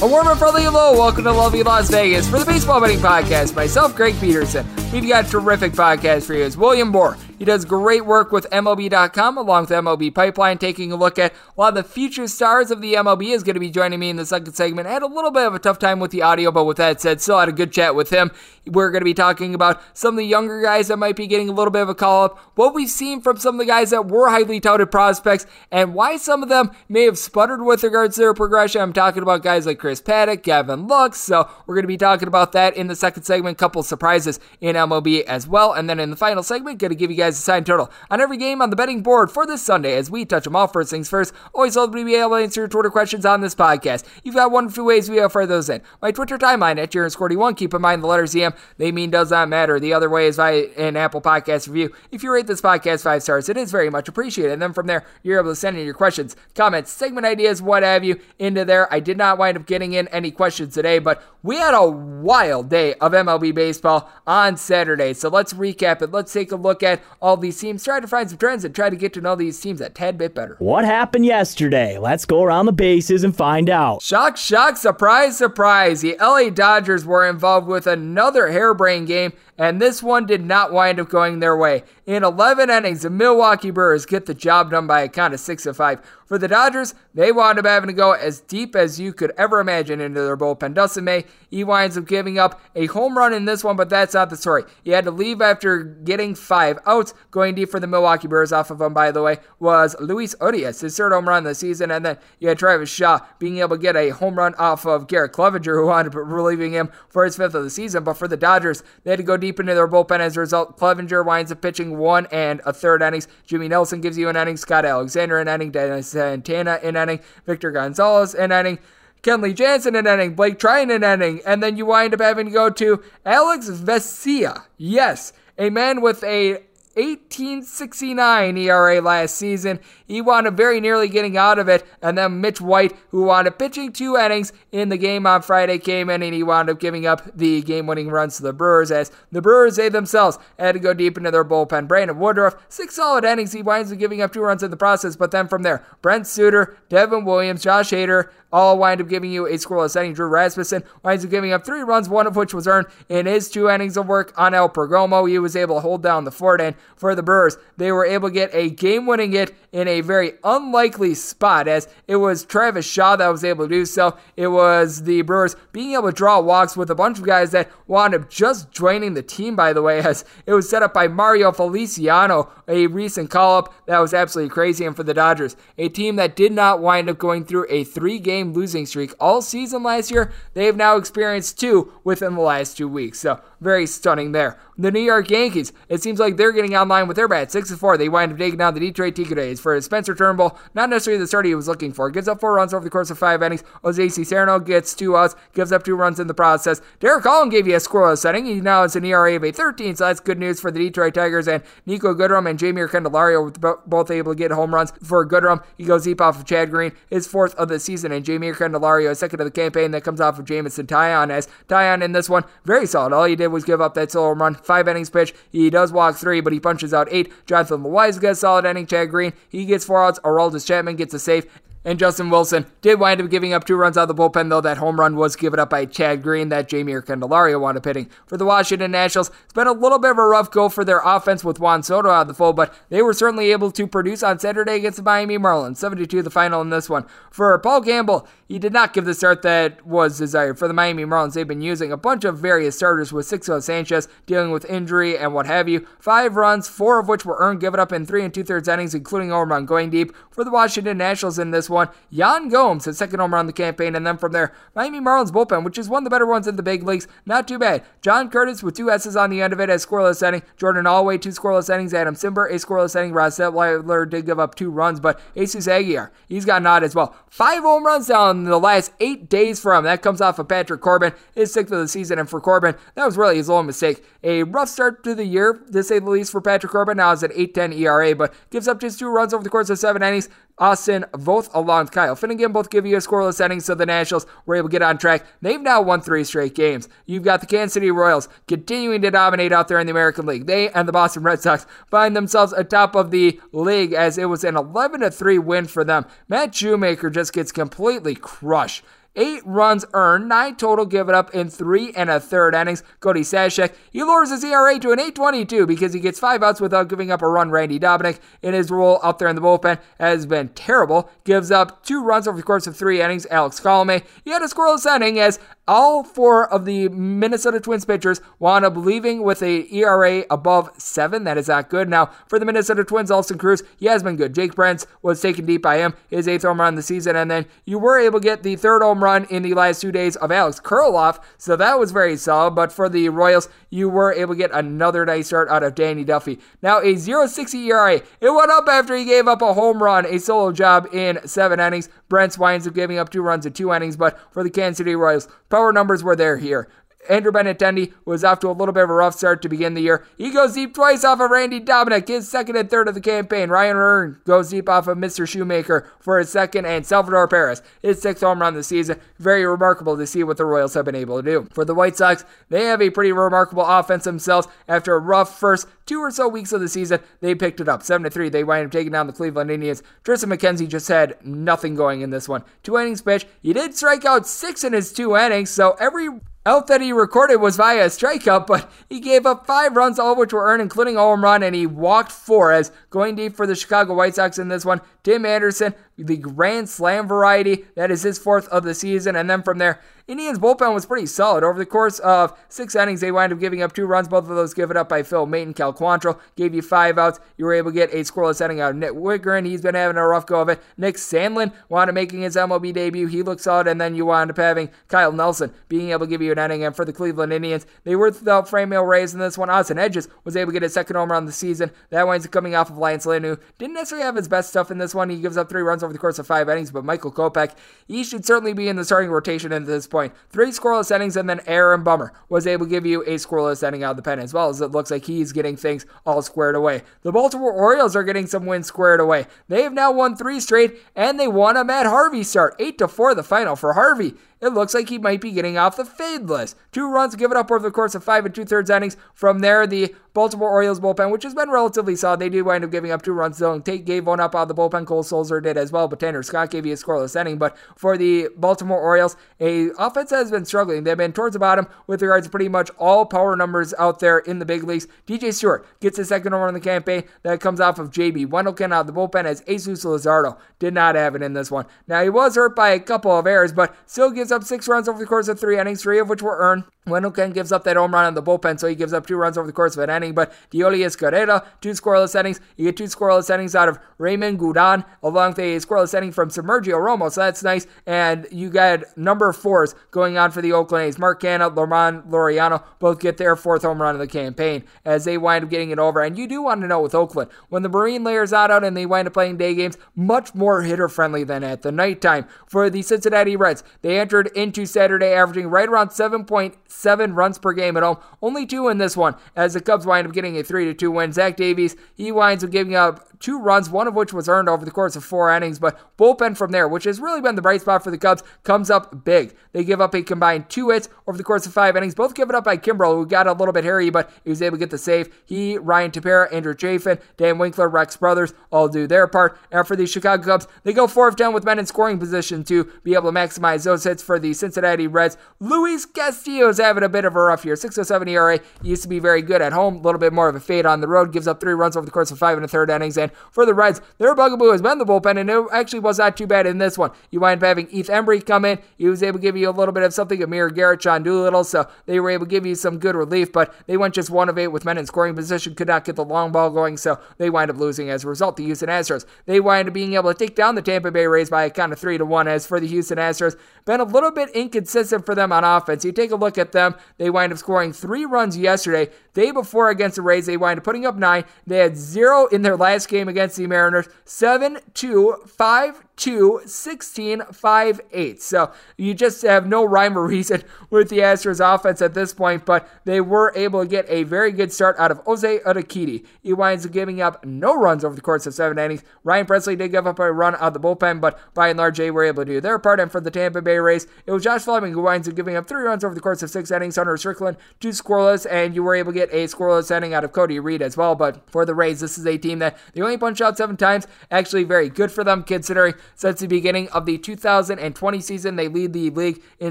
A warm and friendly hello. Welcome to lovely Las Vegas for the Baseball Betting Podcast. Myself, Greg Peterson. We've got a terrific podcast for you. It's William Boor. He does great work with MLB.com along with MLB Pipeline, taking a look at a lot of the future stars of the MLB is going to be joining me in the second segment. I had a little bit of a tough time with the audio, but with that said, still had a good chat with him. We're going to be talking about some of the younger guys that might be getting a little bit of a call up, what we've seen from some of the guys that were highly touted prospects, and why some of them may have sputtered with regards to their progression. I'm talking about guys like Chris Paddack, Gavin Lux, so we're going to be talking about that in the second segment. Couple surprises in MLB as well, and then in the final segment, going to give you guys a sign total on every game on the betting board for this Sunday as we touch them all. First things first, always love to be able to answer your Twitter questions on this podcast. You've got one two ways we for those in. My Twitter timeline at JaronScorty1. Keep in mind the letters EM, they mean does not matter. The other way is via an Apple Podcast review. If you rate this podcast five stars, it is very much appreciated. And then from there, you're able to send in your questions, comments, segment ideas, what have you, into there. I did not wind up getting in any questions today, but we had a wild day of MLB baseball on Saturday. So let's recap it. Let's take a look at all these teams, try to find some trends, and try to get to know these teams a tad bit better. What happened yesterday? Let's go around the bases and find out. Shock, shock, surprise, surprise. The LA Dodgers were involved with another harebrained game, and this one did not wind up going their way. In 11 innings, the Milwaukee Brewers get the job done by a count of 6 to 5. For the Dodgers, they wound up having to go as deep as you could ever imagine into their bullpen. Dustin May, he winds up giving up a home run in this one, but that's not the story. He had to leave after getting five outs. Going deep for the Milwaukee Brewers off of him, by the way, was Luis Urias, his third home run this season. And then you had Travis Shaw being able to get a home run off of Garrett Cleavinger, who wound up relieving him for his fifth of the season. But for the Dodgers, they had to go deep into their bullpen. As a result, Cleavinger winds up pitching one and a third innings. Jimmy Nelson gives you an inning. Scott Alexander an inning. Dennis Santana an inning. Victor Gonzalez an inning. Kenley Jansen an inning, Blake Treinen an inning, and then you wind up having to go to Alex Vesia. Yes, a man with a 1869 ERA last season. He wound up very nearly getting out of it, and then Mitch White, who wound up pitching two innings in the game on Friday, came in and he wound up giving up the game-winning runs to the Brewers as the Brewers they themselves had to go deep into their bullpen. Brandon Woodruff, six solid innings, he winds up giving up two runs in the process, but then from there, Brent Suter, Devin Williams, Josh Hader, all wind up giving you a scoreless inning. Drew Rasmussen winds up giving up three runs, one of which was earned in his two innings of work Angel Perdomo. He was able to hold down the fourth, and for the Brewers. They were able to get a game winning hit in a very unlikely spot as it was Travis Shaw that was able to do so. It was the Brewers being able to draw walks with a bunch of guys that wound up just joining the team, by the way, as it was set up by Mario Feliciano, a recent call up that was absolutely crazy. And for the Dodgers, a team that did not wind up going through a three game losing streak all season last year, they have now experienced two within the last two weeks. So very stunning there. The New York Yankees, it seems like they're getting online with their bat. 6 4. They wind up taking down the Detroit Tigres for Spencer Turnbull. Not necessarily the start he was looking for. Gives up four runs over the course of five innings. Jose Serrano gets two outs, gives up two runs in the process. Derek Holland gave you a scoreless setting. He now has an ERA of a 13, so that's good news for the Detroit Tigers. And Niko Goodrum and Jeimer Candelario were both able to get home runs for Goodrum. He goes deep off of Chad Green, his fourth of the season, and Jeimer Candelario, second of the campaign that comes off of Jameson Taillon. As Taillon in this one, very solid. All he did was give up that solo run, five innings pitch. He does walk three, but he punches out eight. Jonathan gets solid inning. Chad Green, he gets four outs. Aroldis Chapman gets a save. And Justin Wilson did wind up giving up two runs out of the bullpen, though that home run was given up by Chad Green that Jeimer Candelario wound up hitting. For the Washington Nationals, it's been a little bit of a rough go for their offense with Juan Soto out of the fold, but they were certainly able to produce on Saturday against the Miami Marlins. 72 the final in this one. For Paul Campbell, he did not give the start that was desired. For the Miami Marlins, they've been using a bunch of various starters with Sixto Sanchez dealing with injury and what have you. Five runs, four of which were earned, given up in three and two thirds innings, including home run going deep. For the Washington Nationals in this one, Yan Gomes, his second home run the campaign, and then from there, Miami Marlins bullpen, which is one of the better ones in the big leagues. Not too bad. John Curtis with two S's on the end of it as scoreless inning. Jordan Holloway, two scoreless innings. Adam Cimber, a scoreless inning. Ross Detwiler did give up two runs, but Jesus Aguilar, he's got not as well. Five home runs down in the last eight days for him. That comes off of Patrick Corbin, his sixth of the season, and for Corbin, that was really his own mistake. A rough start to the year, to say the least, for Patrick Corbin. Now is at 8.10 ERA, but gives up just two runs over the course of seven innings. Austin Voth along with Kyle Finnegan, both give you a scoreless inning, so the Nationals were able to get on track. They've now won three straight games. You've got the Kansas City Royals continuing to dominate out there in the American League. They and the Boston Red Sox find themselves atop of the league as it was an 11 3 win for them. Matt Shoemaker just gets completely crushed. Eight runs earned, nine total given up in three and a third innings. Cody Stashak, he lowers his ERA to an 822 because he gets five outs without giving up a run. Randy Dobnak, in his role out there in the bullpen, has been terrible. Gives up two runs over the course of three innings. Alex Colome, he had a scoreless inning as all four of the Minnesota Twins pitchers wound up leaving with a ERA above seven. That is not good. Now, for the Minnesota Twins, Austin Cruz, he has been good. Jake Brentz was taken deep by him, his eighth home run of the season, and then you were able to get the third home run in the last two days of Alex Kirilloff, so that was very solid. But for the Royals, you were able to get another nice start out of Danny Duffy. Now, a 0.60 ERA. It went up after he gave up a home run, a solo job in seven innings. Brentz winds up giving up two runs in two innings, but for the Kansas City Royals, power numbers were there here. Andrew Benintendi was off to a little bit of a rough start to begin the year. He goes deep twice off of Randy Dobnak, his second and third of the campaign. Ryan O'Hearn goes deep off of Mr. Shoemaker for his second, and Salvador Perez, his sixth home run of the season. Very remarkable to see what the Royals have been able to do. For the White Sox, they have a pretty remarkable offense themselves. After a rough first two or so weeks of the season, they picked it up. 7 to 3, they wind up taking down the Cleveland Indians. Triston McKenzie just had nothing going in this one. Two innings pitch. He did strike out six in his two innings, so every out that he recorded was via a strikeout, but he gave up five runs, all of which were earned, including a home run, and he walked four as going deep for the Chicago White Sox in this one. Tim Anderson, the Grand Slam variety, that is his fourth of the season, and then from there, Indians bullpen was pretty solid. Over the course of six innings, they wind up giving up two runs, both of those given up by Phil Maton. Cal Quantrill gave you five outs. You were able to get a scoreless inning out of Nick Wittgren. He's been having a rough go of it. Nick Sandlin wound up making his MLB debut. He looked solid, and then you wound up having Kyle Nelson being able to give you an inning. And for the Cleveland Indians, they were without Franmil Reyes in this one. Austin Hedges was able to get his second home run of the season. That winds up coming off of Lance Lynn, who didn't necessarily have his best stuff in this one. He gives up three runs over the course of five innings, but Michael Kopech, he should certainly be in the starting rotation at this point. Three scoreless innings, and then Aaron Bummer was able to give you a scoreless inning out of the pen as well, as it looks like he's getting things all squared away. The Baltimore Orioles are getting some wins squared away. They have now won three straight, and they won a Matt Harvey start. 8 to 4 the final for Harvey. It looks like he might be getting off the fade list. Two runs given up over the course of five and two thirds innings. From there, the Baltimore Orioles bullpen, which has been relatively solid, they did wind up giving up two runs. Dylan Tate gave one up out of the bullpen. Cole Sulser did as well, but Tanner Scott gave you a scoreless inning. But for the Baltimore Orioles, a offense has been struggling. They've been towards the bottom with regards to pretty much all power numbers out there in the big leagues. DJ Stewart gets his second home in the campaign. That comes off of JB Wendelken out of the bullpen as Jesus Luzardo did not have it in this one. Now he was hurt by a couple of errors, but still gives up six runs over the course of three innings, three of which were earned. Wendelken gives up that home run on the bullpen, so he gives up two runs over the course of an inning. But Deolis Guerrero, two scoreless innings. You get two scoreless innings out of Reymin Guduan, along with a scoreless inning from Sergio Romo, so that's nice. And you got number fours going on for the Oakland A's. Mark Canha, Lerman Laureano both get their fourth home run of the campaign as they wind up getting it over. And you do want to know with Oakland, when the Marine layers out, out and they wind up playing day games, much more hitter friendly than at the nighttime. For the Cincinnati Reds, they entered into Saturday averaging right around 7.7 runs per game at home. Only two in this one, as the Cubs wind up getting a 3 2 win. Zach Davies, he winds up giving up two runs, one of which was earned over the course of four innings. But bullpen from there, which has really been the bright spot for the Cubs, comes up big. They give up a combined two hits over the course of five innings, both given up by Kimbrel, who got a little bit hairy, but he was able to get the save. He, Ryan Tepera, Andrew Chafin, Dan Winkler, Rex Brothers all do their part. And for the Chicago Cubs, they go four of ten with men in scoring position to be able to maximize those hits for the Cincinnati Reds. Luis Castillo is having a bit of a rough year. 607 ERA used to be very good at home, a little bit more of a fade on the road, gives up three runs over the course of five and a third innings. And for the Reds, their bugaboo has been the bullpen, and it actually was not too bad in this one. You wind up having Heath Hembree come in. He was able to give you a little bit of something, Amir Garrett, Sean Doolittle, so they were able to give you some good relief, but they went just one of eight with men in scoring position, could not get the long ball going, so they wind up losing as a result. The Houston Astros, they wind up being able to take down the Tampa Bay Rays by a count of three to one. As for the Houston Astros, been a little bit inconsistent for them on offense. You take a look at them, they wind up scoring three runs yesterday. Day before against the Rays, they wind up putting up nine. They had zero in their last game against the Mariners. 7 2 5 2 16 5 8. So you just have no rhyme or reason with the Astros offense at this point, but they were able to get a very good start out of Jose Urquidy. He winds up giving up no runs over the course of seven innings. Ryan Pressly did give up a run out of the bullpen, but by and large, they were able to do their part. And for the Tampa Bay Rays, it was Josh Fleming who winds up giving up three runs over the course of six innings. Hunter Strickland, two scoreless, and you were able to get a scoreless inning out of Cody Reed as well. But for the Rays, this is a team that they only punched out seven times. Actually, very good for them considering since the beginning of the 2020 season, they lead the league in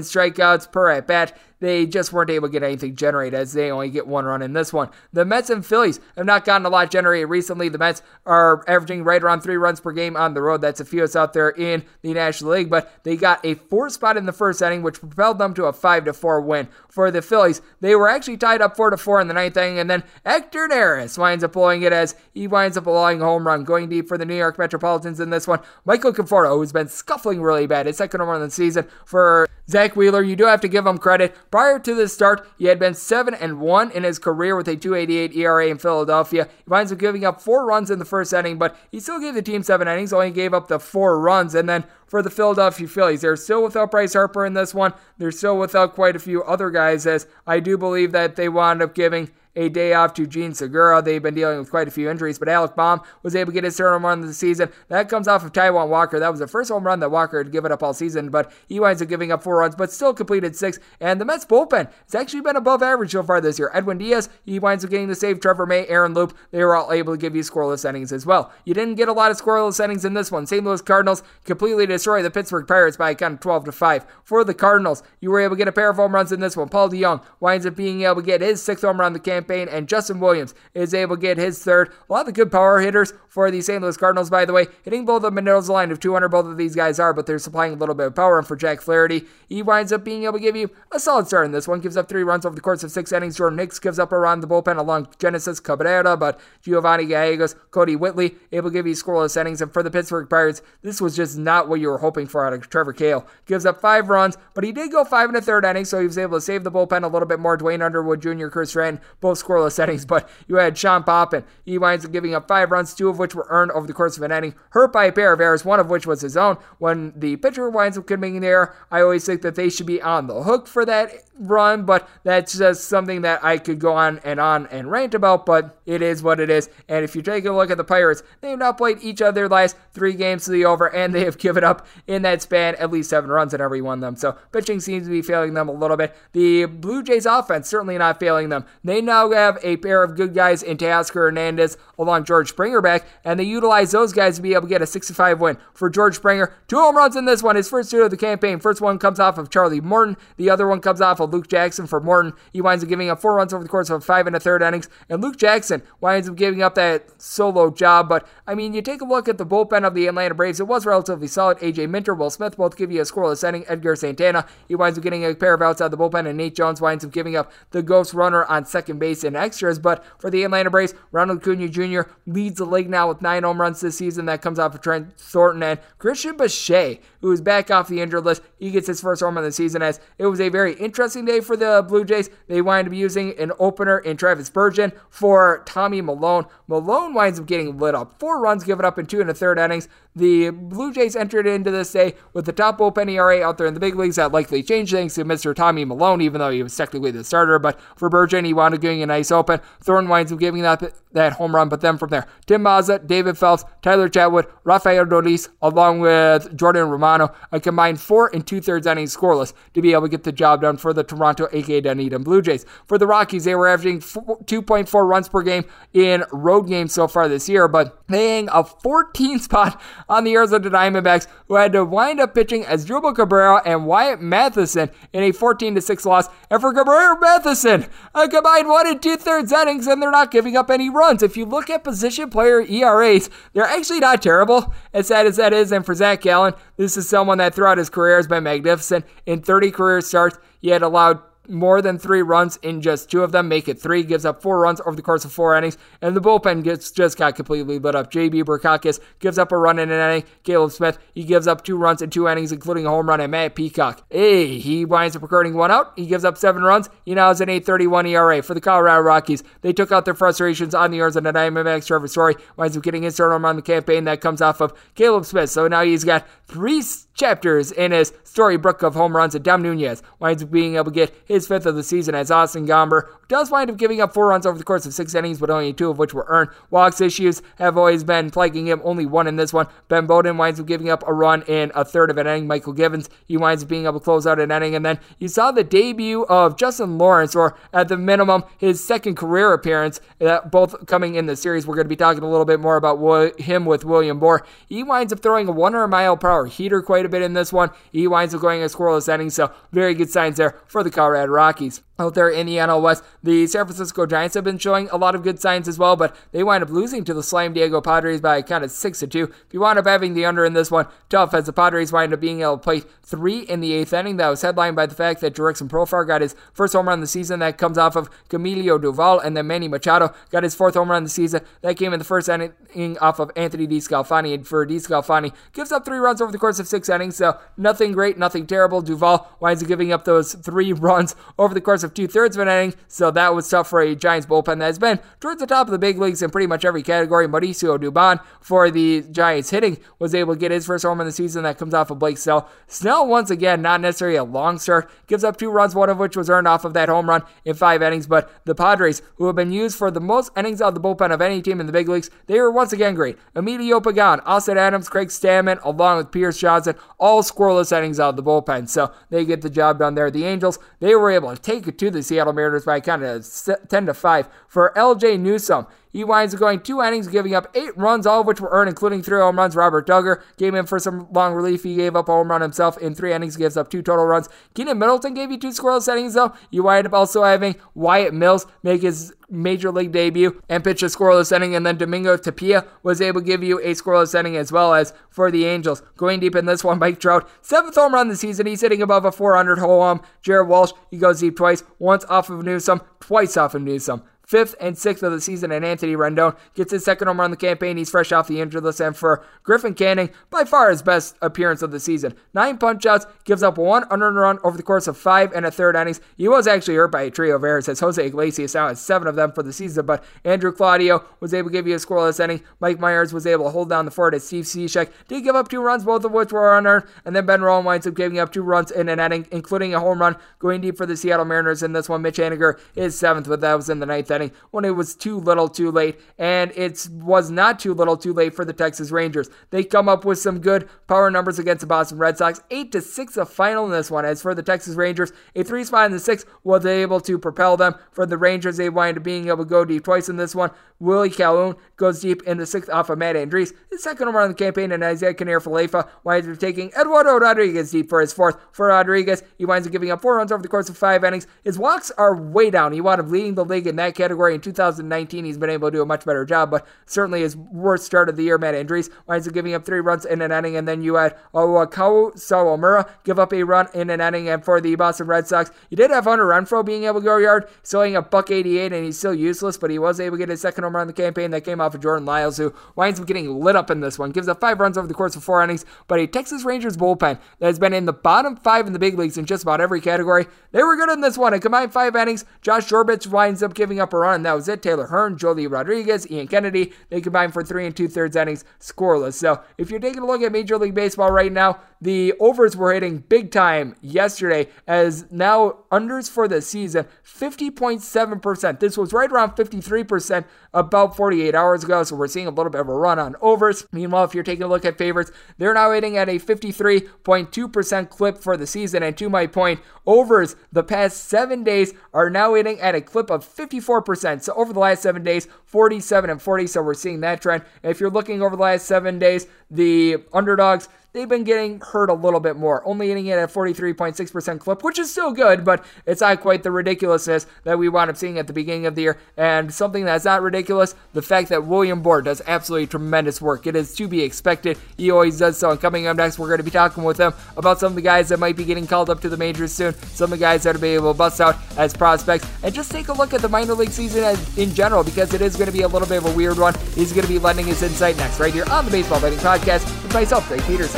strikeouts per at bat they just weren't able to get anything generated as they only get one run in this one. The Mets and Phillies have not gotten a lot generated recently. The Mets are averaging right around three runs per game on the road. That's a few us out there in the National League, but they got a four spot in the first inning, which propelled them to a five to four win. For the Phillies, they were actually tied up four to four in the ninth inning, and then Hector Neris winds up blowing it as he winds up allowing a home run, going deep for the New York Metropolitans in this one. Michael Conforto, who's been scuffling really bad, his second home run of the season for Zack Wheeler. You do have to give him credit. Prior to this start, he had been 7 and 1 in his career with a 288 ERA in Philadelphia. He winds up giving up four runs in the first inning, but he still gave the team seven innings, only gave up the four runs. And then for the Philadelphia Phillies, they're still without Bryce Harper in this one. They're still without quite a few other guys, as I do believe that they wound up giving a day off to Jean Segura. They've been dealing with quite a few injuries, but Alec Bohm was able to get his third home run of the season. That comes off of Taijuan Walker. That was the first home run that Walker had given up all season, but he winds up giving up four runs, but still completed six. And the Mets bullpen has actually been above average so far this year. Edwin Diaz, he winds up getting the save. Trevor May, Aaron Loup, they were all able to give you scoreless innings as well. You didn't get a lot of scoreless innings in this one. St. Louis Cardinals completely destroy the Pittsburgh Pirates by a count of 12 to 5. For the Cardinals, you were able to get a pair of home runs in this one. Paul DeJong winds up being able to get his sixth home run of the campaign, and Justin Williams is able to get his third. A lot of good power hitters for the St. Louis Cardinals, by the way, hitting both of the line of 200. Both of these guys are, but they're supplying a little bit of power. And for Jack Flaherty, he winds up being able to give you a solid start in this one. Gives up three runs over the course of six innings. Jordan Hicks gives up around the bullpen along Genesis Cabrera, but Giovanni Gallegos, Kodi Whitley able to give you scoreless innings. And for the Pittsburgh Pirates, this was just not what you were hoping for out of Trevor Cahill. Gives up five runs, but he did go five and a third innings, so he was able to save the bullpen a little bit more. Duane Underwood Jr., Chris Stratton, both both scoreless innings, but you had Sean Poppen. He winds up giving up five runs, two of which were earned over the course of an inning, hurt by a pair of errors, one of which was his own. When the pitcher winds up committing the error, I always think that they should be on the hook for that run, but that's just something that I could go on and on and rant about, but it is what it is. And if you take a look at the Pirates, they have not played each of their last three games to the over, and they have given up in that span at least seven runs in every one of them. So pitching seems to be failing them a little bit. The Blue Jays offense certainly not failing them. They now have a pair of good guys in Teoscar Hernandez along George Springer back, and they utilize those guys to be able to get a 65 win. For George Springer, two home runs in this one, his first two of the campaign. First one comes off of Charlie Morton, the other one comes off of Luke Jackson for Morton. He winds up giving up four runs over the course of five and a third innings, and Luke Jackson winds up giving up that solo job. But I mean, you take a look at the bullpen of the Atlanta Braves, it was relatively solid. AJ Minter, Will Smith both give you a scoreless inning. Edgar Santana, he winds up getting a pair of outs out of the bullpen, and Nate Jones winds up giving up the ghost runner on second base in extras. But for the Atlanta Braves, Ronald Acuna Jr. leads the league now with nine home runs this season. That comes off of Trent Thornton and Cristian Pache, who is back off the injured list. He gets his first home run of the season as it was a very interesting day for the Blue Jays. They wind up using an opener in Travis Spurgeon for Tommy Milone. Milone winds up getting lit up. Four runs given up in two and a third innings. The Blue Jays entered into this day with the top bullpen ERA out there in the big leagues. That likely changed things to Mr. Tommy Milone, even though he was technically the starter. But for Spurgeon, he wound up getting a nice open. Thornton winds up giving that that home run. But then from there, Tim Mayza, David Phelps, Tyler Chatwood, Rafael Dolis, along with Jordan Romano, a combined four and two thirds innings scoreless to be able to get the job done for the Toronto, aka Dunedin Blue Jays. For the Rockies, they were averaging 2.4 runs per game in road games so far this year, but they hang a 14 spot on the Arizona Diamondbacks, who had to wind up pitching Asdrubal Cabrera and Wyatt Mathisen in a 14 6 loss. And for Cabrera Mathisen, a combined one and two thirds innings, and they're not giving up any runs. If you look at position player ERAs, they're actually not terrible, as sad as that is. And for Zac Gallen, this is someone that throughout his career has been magnificent. In 30 career starts, he had allowed more than three runs in just two of them, make it three, gives up four runs over the course of four innings, and the bullpen gets just got completely lit up. JB Bukauskas gives up a run in an inning. Caleb Smith, he gives up two runs in two innings, including a home run, and Matt Peacock, hey, he winds up recording one out. He gives up seven runs. He now has an 831 ERA for the Colorado Rockies. They took out their frustrations on the Arizona Diamondbacks. Trevor Story winds up getting his third home run the campaign that comes off of Caleb Smith. So now he's got three chapters in his storybook of home runs, and Dom Nunez winds up being able to get his fifth of the season as Austin Gomber does wind up giving up four runs over the course of six innings, but only two of which were earned. Walks issues have always been plaguing him, only one in this one. Ben Bowden winds up giving up a run in a third of an inning. Mychal Givens, he winds up being able to close out an inning, and then you saw the debut of Justin Lawrence, or at the minimum, his second career appearance, uh, both coming in the series. We're going to be talking a little bit more about him with William Boor. He winds up throwing a 100 mile per hour heater quite a bit in this one. He winds up going a scoreless inning, so very good signs there for the Colorado Rockies out there in the NL West. The San Francisco Giants have been showing a lot of good signs as well, but they wind up losing to the Slime Diego Padres by a count of 6 to 2. If you wind up having the under in this one, tough as the Padres wind up being able to play 3 in the 8th inning. That was headlined by the fact that Jurickson Profar got his first home run of the season. That comes off of Camilo Doval, and then Manny Machado got his fourth home run of the season. That came in the first inning off of Anthony DeSclafani, and for DeSclafani, gives up three runs over the course of six innings, so nothing great, nothing terrible. Doval winds up giving up those three runs over the course of two thirds of an inning, so that was tough for a Giants bullpen that has been towards the top of the big leagues in pretty much every category. Mauricio Dubon for the Giants hitting was able to get his first home in the season. That comes off of Blake Snell. Snell, once again, not necessarily a long start, gives up two runs, one of which was earned off of that home run in five innings. But the Padres, who have been used for the most innings out of the bullpen of any team in the big leagues, they were once again great. Emilio Pagan, Austin Adams, Craig Stammen, along with Pierce Johnson, all scoreless innings out of the bullpen. So they get the job done there. The Angels, they were able to take it to the Seattle Mariners by kind of 10 to 5 for Ljay Newsome. He winds up going two innings, giving up eight runs, all of which were earned, including three home runs. Robert Dugger came in for some long relief. He gave up a home run himself in three innings, gives up two total runs. Keynan Middleton gave you two scoreless innings, though. You wind up also having Wyatt Mills make his major league debut and pitch a scoreless inning, and then Domingo Tapia was able to give you a scoreless inning as well as for the Angels. Going deep in this one, Mike Trout, seventh home run this season. He's hitting above a 400 home. Jared Walsh, he goes deep twice, once off of Newsome, twice off of Newsome. Fifth and sixth of the season, and Anthony Rendon gets his second home run on the campaign. He's fresh off the injured list, and for Griffin Canning, by far his best appearance of the season. Nine punch outs, gives up one unearned run over the course of five and a third innings. He was actually hurt by a trio of errors, as Jose Iglesias now has seven of them for the season, but Andrew Claudio was able to give you a scoreless inning. Mike Mayers was able to hold down the fort as Steve Cishek did give up two runs, both of which were unearned, and then Ben Rowen winds up giving up two runs in an inning, including a home run going deep for the Seattle Mariners in this one. Mitch Haniger is seventh, but that was in the ninth inning when it was too little too late, and it was not too little too late for the Texas Rangers. They come up with some good power numbers against the Boston Red Sox. 8 to 6 a final in this one. As for the Texas Rangers, a three spot in the six was able to propel them. For the Rangers, they wind up being able to go deep twice in this one. Willie Calhoun goes deep in the sixth off of Matt Andriese. The second run in the campaign, and Isiah Kiner-Falefa winds up taking Eduardo Rodriguez deep for his fourth. For Rodriguez, he winds up giving up four runs over the course of five innings. His walks are way down. He wound up leading the league in that category in 2019. He's been able to do a much better job, but certainly his worst start of the year, Matt Andriese, winds up giving up three runs in an inning, and then you had Owakau Sawamura give up a run in an inning, and for the Boston Red Sox, you did have Hunter Renfroe being able to go yard, still a buck 88, and he's still useless, but he was able to get his second home run in the campaign that came off of Jordan Lyles, who winds up getting lit up in this one, gives up five runs over the course of four innings, but a Texas Rangers bullpen that has been in the bottom five in the big leagues in just about every category. They were good in this one. In combined five innings, Josh Jorbich winds up giving up a run, and that was it. Taylor Hearn, Joely Rodriguez, Ian Kennedy, they combined for three and two thirds innings, scoreless. So if you're taking a look at Major League Baseball right now, the overs were hitting big time yesterday as now unders for the season 50.7%. This was right around 53% about 48 hours ago, so we're seeing a little bit of a run on overs. Meanwhile, if you're taking a look at favorites, they're now hitting at a 53.2% clip for the season. And to my point, overs the past seven days are now hitting at a clip of 54%. So over the last seven days, 47 and 40. So we're seeing that trend. if you're looking over the last seven days, the underdogs they've been getting hurt a little bit more, only hitting it at 43.6% clip, which is still good, but it's not quite the ridiculousness that we wound up seeing at the beginning of the year. And something that's not ridiculous, the fact that William Boor does absolutely tremendous work. It is to be expected. He always does so. And coming up next, we're going to be talking with him about some of the guys that might be getting called up to the majors soon, some of the guys that are being able to bust out as prospects, and just take a look at the minor league season as, in general because it is going to be a little bit of a weird one. He's going to be lending his insight next, right here on the Baseball Betting Podcast with myself, Greg Peterson.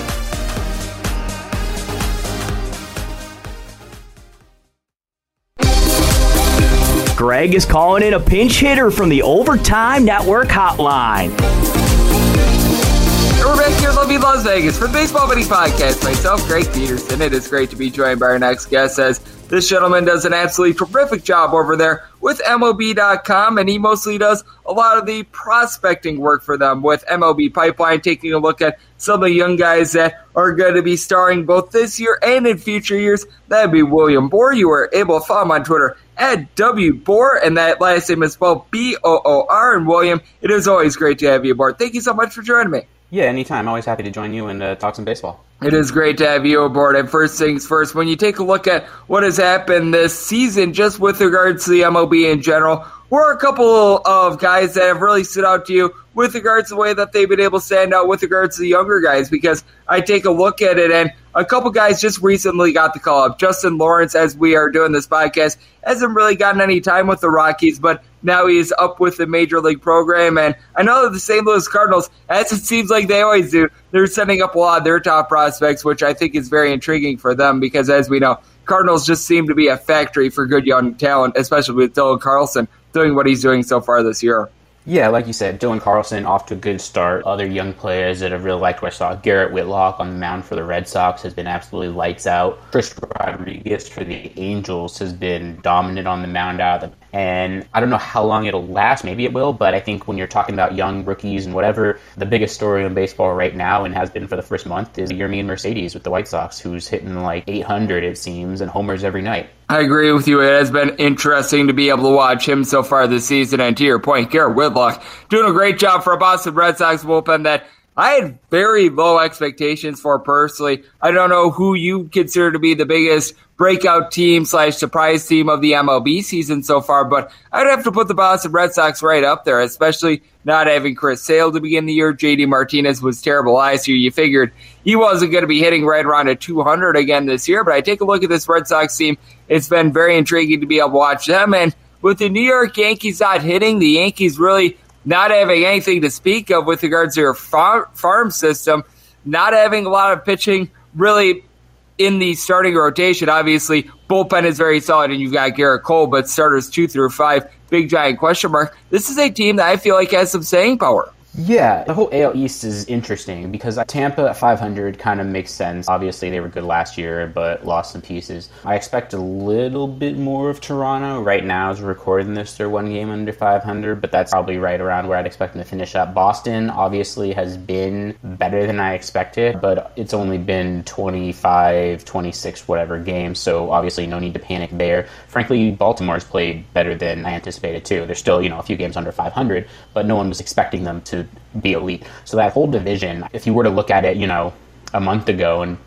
Greg is calling in a pinch hitter from the Overtime Network hotline. We're back here in lovely Las Vegas for the Baseball Betting Podcast. Myself, Greg Peterson. It is great to be joined by our next guest as this gentleman does an absolutely terrific job over there with MLB.com, and he mostly does a lot of the prospecting work for them with MLB Pipeline, taking a look at some of the young guys that are going to be starring both this year and in future years. That'd be William Boor. You are able to follow him on Twitter at W Boor, and that last name is spelled B O O R. And William, it is always great to have you aboard. Thank you so much for joining me. Yeah, anytime. Always happy to join you and uh, talk some baseball. It is great to have you aboard. And first things first, when you take a look at what has happened this season, just with regards to the MLB in general, were a couple of guys that have really stood out to you with regards to the way that they've been able to stand out with regards to the younger guys because I take a look at it and a couple guys just recently got the call up. Justin Lawrence, as we are doing this podcast, hasn't really gotten any time with the Rockies, but now he's up with the major league program. And I know that the St. Louis Cardinals, as it seems like they always do, they're sending up a lot of their top prospects, which I think is very intriguing for them because, as we know, Cardinals just seem to be a factory for good young talent, especially with Dylan Carlson doing what he's doing so far this year. Yeah, like you said, Dylan Carlson off to a good start. Other young players that I've really liked I saw. Garrett Whitlock on the mound for the Red Sox has been absolutely lights out. Chris Rodriguez for the Angels has been dominant on the mound out of the and I don't know how long it'll last. Maybe it will, but I think when you're talking about young rookies and whatever, the biggest story in baseball right now and has been for the first month is Yermin Mercedes with the White Sox, who's hitting like 800 it seems and homers every night. I agree with you. It has been interesting to be able to watch him so far this season. And to your point, Garrett Whitlock doing a great job for a Boston Red Sox bullpen that I had very low expectations for personally. I don't know who you consider to be the biggest breakout team slash surprise team of the MLB season so far, but I'd have to put the Boston Red Sox right up there, especially not having Chris Sale to begin the year. JD Martinez was terrible last year. You figured he wasn't going to be hitting right around a 200 again this year, but I take a look at this Red Sox team. It's been very intriguing to be able to watch them and with the New York Yankees not hitting, the Yankees really not having anything to speak of with regards to your farm, farm system, not having a lot of pitching really in the starting rotation. Obviously, bullpen is very solid, and you've got Gerrit Cole, but starters two through five, big giant question mark. This is a team that I feel like has some staying power. Yeah, the whole AL East is interesting because Tampa at 500 kind of makes sense. Obviously, they were good last year, but lost some pieces. I expect a little bit more of Toronto. Right now, as we're recording this, they're one game under 500, but that's probably right around where I'd expect them to finish up. Boston obviously has been better than I expected, but it's only been 25, 26, whatever games, so obviously no need to panic there. Frankly, Baltimore's played better than I anticipated too. They're still, you know, a few games under 500, but no one was expecting them to be elite. So that whole division, if you were to look at it, you know, a month ago and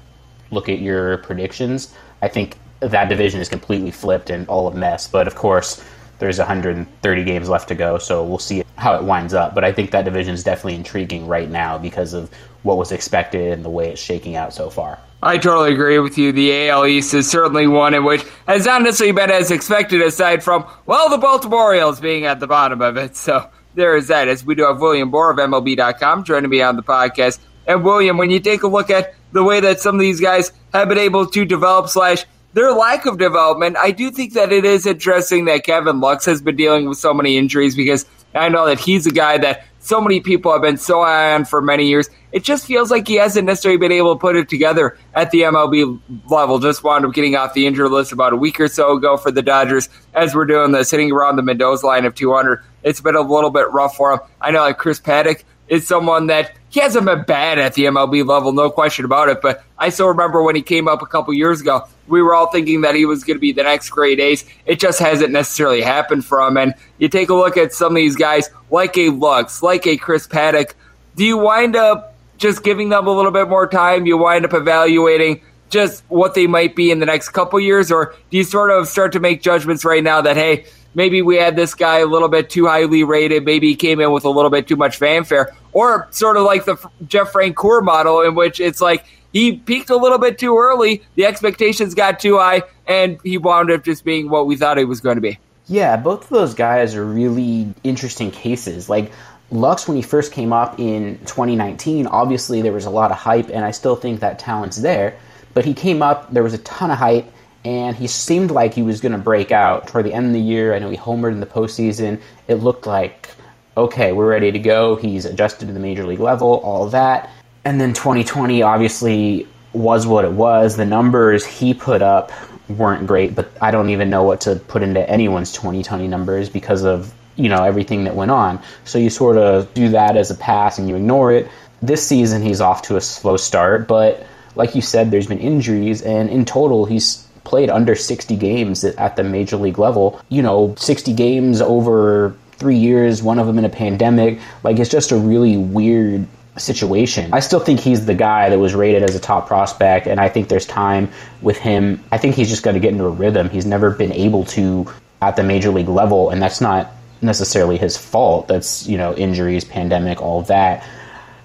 look at your predictions, I think that division is completely flipped and all a mess. But of course, there's 130 games left to go, so we'll see how it winds up. But I think that division is definitely intriguing right now because of what was expected and the way it's shaking out so far. I totally agree with you. The AL East is certainly one in which has honestly been as expected, aside from, well, the Baltimore Orioles being at the bottom of it. So there is that. As we do have William Boor of MLB.com joining me on the podcast. And William, when you take a look at the way that some of these guys have been able to develop slash their lack of development, I do think that it is interesting that Gavin Lux has been dealing with so many injuries because I know that he's a guy that so many people have been so high on for many years. It just feels like he hasn't necessarily been able to put it together at the MLB level. Just wound up getting off the injury list about a week or so ago for the Dodgers as we're doing this, hitting around the Mendoza line of 200. It's been a little bit rough for him. I know like Chris Paddack is someone that he hasn't been bad at the MLB level, no question about it. But I still remember when he came up a couple years ago, we were all thinking that he was going to be the next great ace. It just hasn't necessarily happened for him. And you take a look at some of these guys, like a Lux, like a Chris Paddack. Do you wind up just giving them a little bit more time? You wind up evaluating just what they might be in the next couple years, or do you sort of start to make judgments right now that hey? Maybe we had this guy a little bit too highly rated. Maybe he came in with a little bit too much fanfare, or sort of like the Jeff Francoeur model, in which it's like he peaked a little bit too early. The expectations got too high, and he wound up just being what we thought he was going to be. Yeah, both of those guys are really interesting cases. Like Lux, when he first came up in 2019, obviously there was a lot of hype, and I still think that talent's there. But he came up, there was a ton of hype and he seemed like he was going to break out toward the end of the year. I know he homered in the postseason. It looked like, okay, we're ready to go. He's adjusted to the major league level, all that. And then 2020 obviously was what it was. The numbers he put up weren't great, but I don't even know what to put into anyone's 2020 numbers because of, you know, everything that went on. So you sort of do that as a pass and you ignore it. This season he's off to a slow start, but like you said, there's been injuries, and in total, he's played under 60 games at the major league level. You know, 60 games over three years, one of them in a pandemic. Like, it's just a really weird situation. I still think he's the guy that was rated as a top prospect, and I think there's time with him. I think he's just going to get into a rhythm. He's never been able to at the major league level, and that's not necessarily his fault. That's, you know, injuries, pandemic, all that.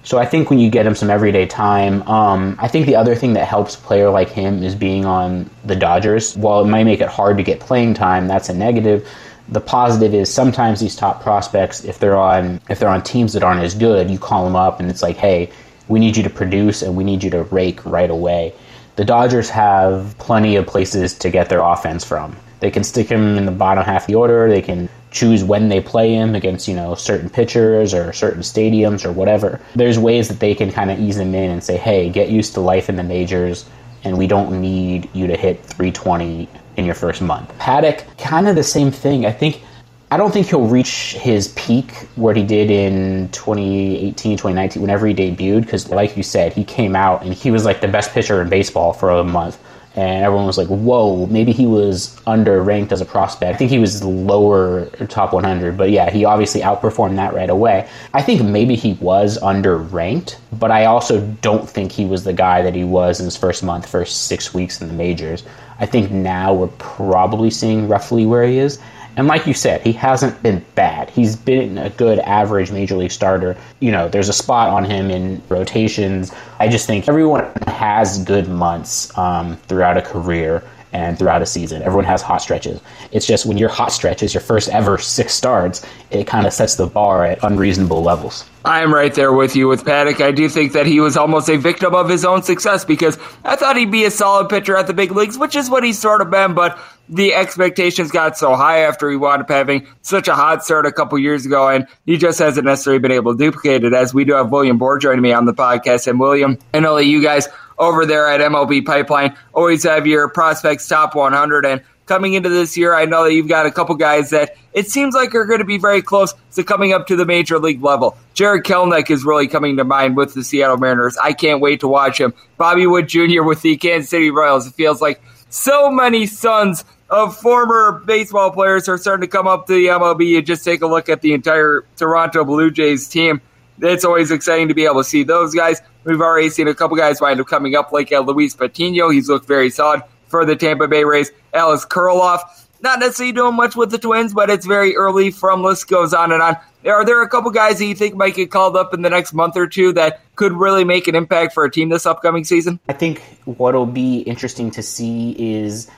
So I think when you get him some everyday time, um, I think the other thing that helps a player like him is being on the Dodgers. While it might make it hard to get playing time, that's a negative. The positive is sometimes these top prospects, if they're on if they're on teams that aren't as good, you call them up and it's like, hey, we need you to produce and we need you to rake right away. The Dodgers have plenty of places to get their offense from. They can stick him in the bottom half of the order. They can choose when they play him against, you know, certain pitchers or certain stadiums or whatever. There's ways that they can kind of ease him in and say, hey, get used to life in the majors, and we don't need you to hit 320 in your first month. Paddack, kind of the same thing. I think. I don't think he'll reach his peak where he did in 2018, 2019, whenever he debuted, because, like you said, he came out and he was like the best pitcher in baseball for a month and everyone was like, "Whoa, maybe he was underranked as a prospect." I think he was lower top 100, but yeah, he obviously outperformed that right away. I think maybe he was underranked, but I also don't think he was the guy that he was in his first month, first six weeks in the majors. I think now we're probably seeing roughly where he is. And like you said, he hasn't been bad. He's been a good average major league starter. You know, there's a spot on him in rotations. I just think everyone has good months um, throughout a career. And throughout a season. Everyone has hot stretches. It's just when your hot stretch is your first ever six starts, it kind of sets the bar at unreasonable levels. I'm right there with you with Paddack. I do think that he was almost a victim of his own success because I thought he'd be a solid pitcher at the big leagues, which is what he's sort of been, but the expectations got so high after he wound up having such a hot start a couple years ago, and he just hasn't necessarily been able to duplicate it. As we do have William Boor joining me on the podcast, and William, I know that you guys over there at MLB Pipeline always have your prospects top 100, and coming into this year, I know that you've got a couple guys that it seems like are going to be very close to coming up to the major league level. Jarred Kelenic is really coming to mind with the Seattle Mariners. I can't wait to watch him. Bobby Witt Jr. with the Kansas City Royals. It feels like so many sons of former baseball players are starting to come up to the MLB and just take a look at the entire Toronto Blue Jays team. It's always exciting to be able to see those guys. We've already seen a couple guys wind up coming up, like uh, Luis Patino. He's looked very solid for the Tampa Bay Rays. Alex Kirilloff, not necessarily doing much with the Twins, but it's very early. From list goes on and on. Are there a couple guys that you think might get called up in the next month or two that could really make an impact for a team this upcoming season? I think what'll be interesting to see is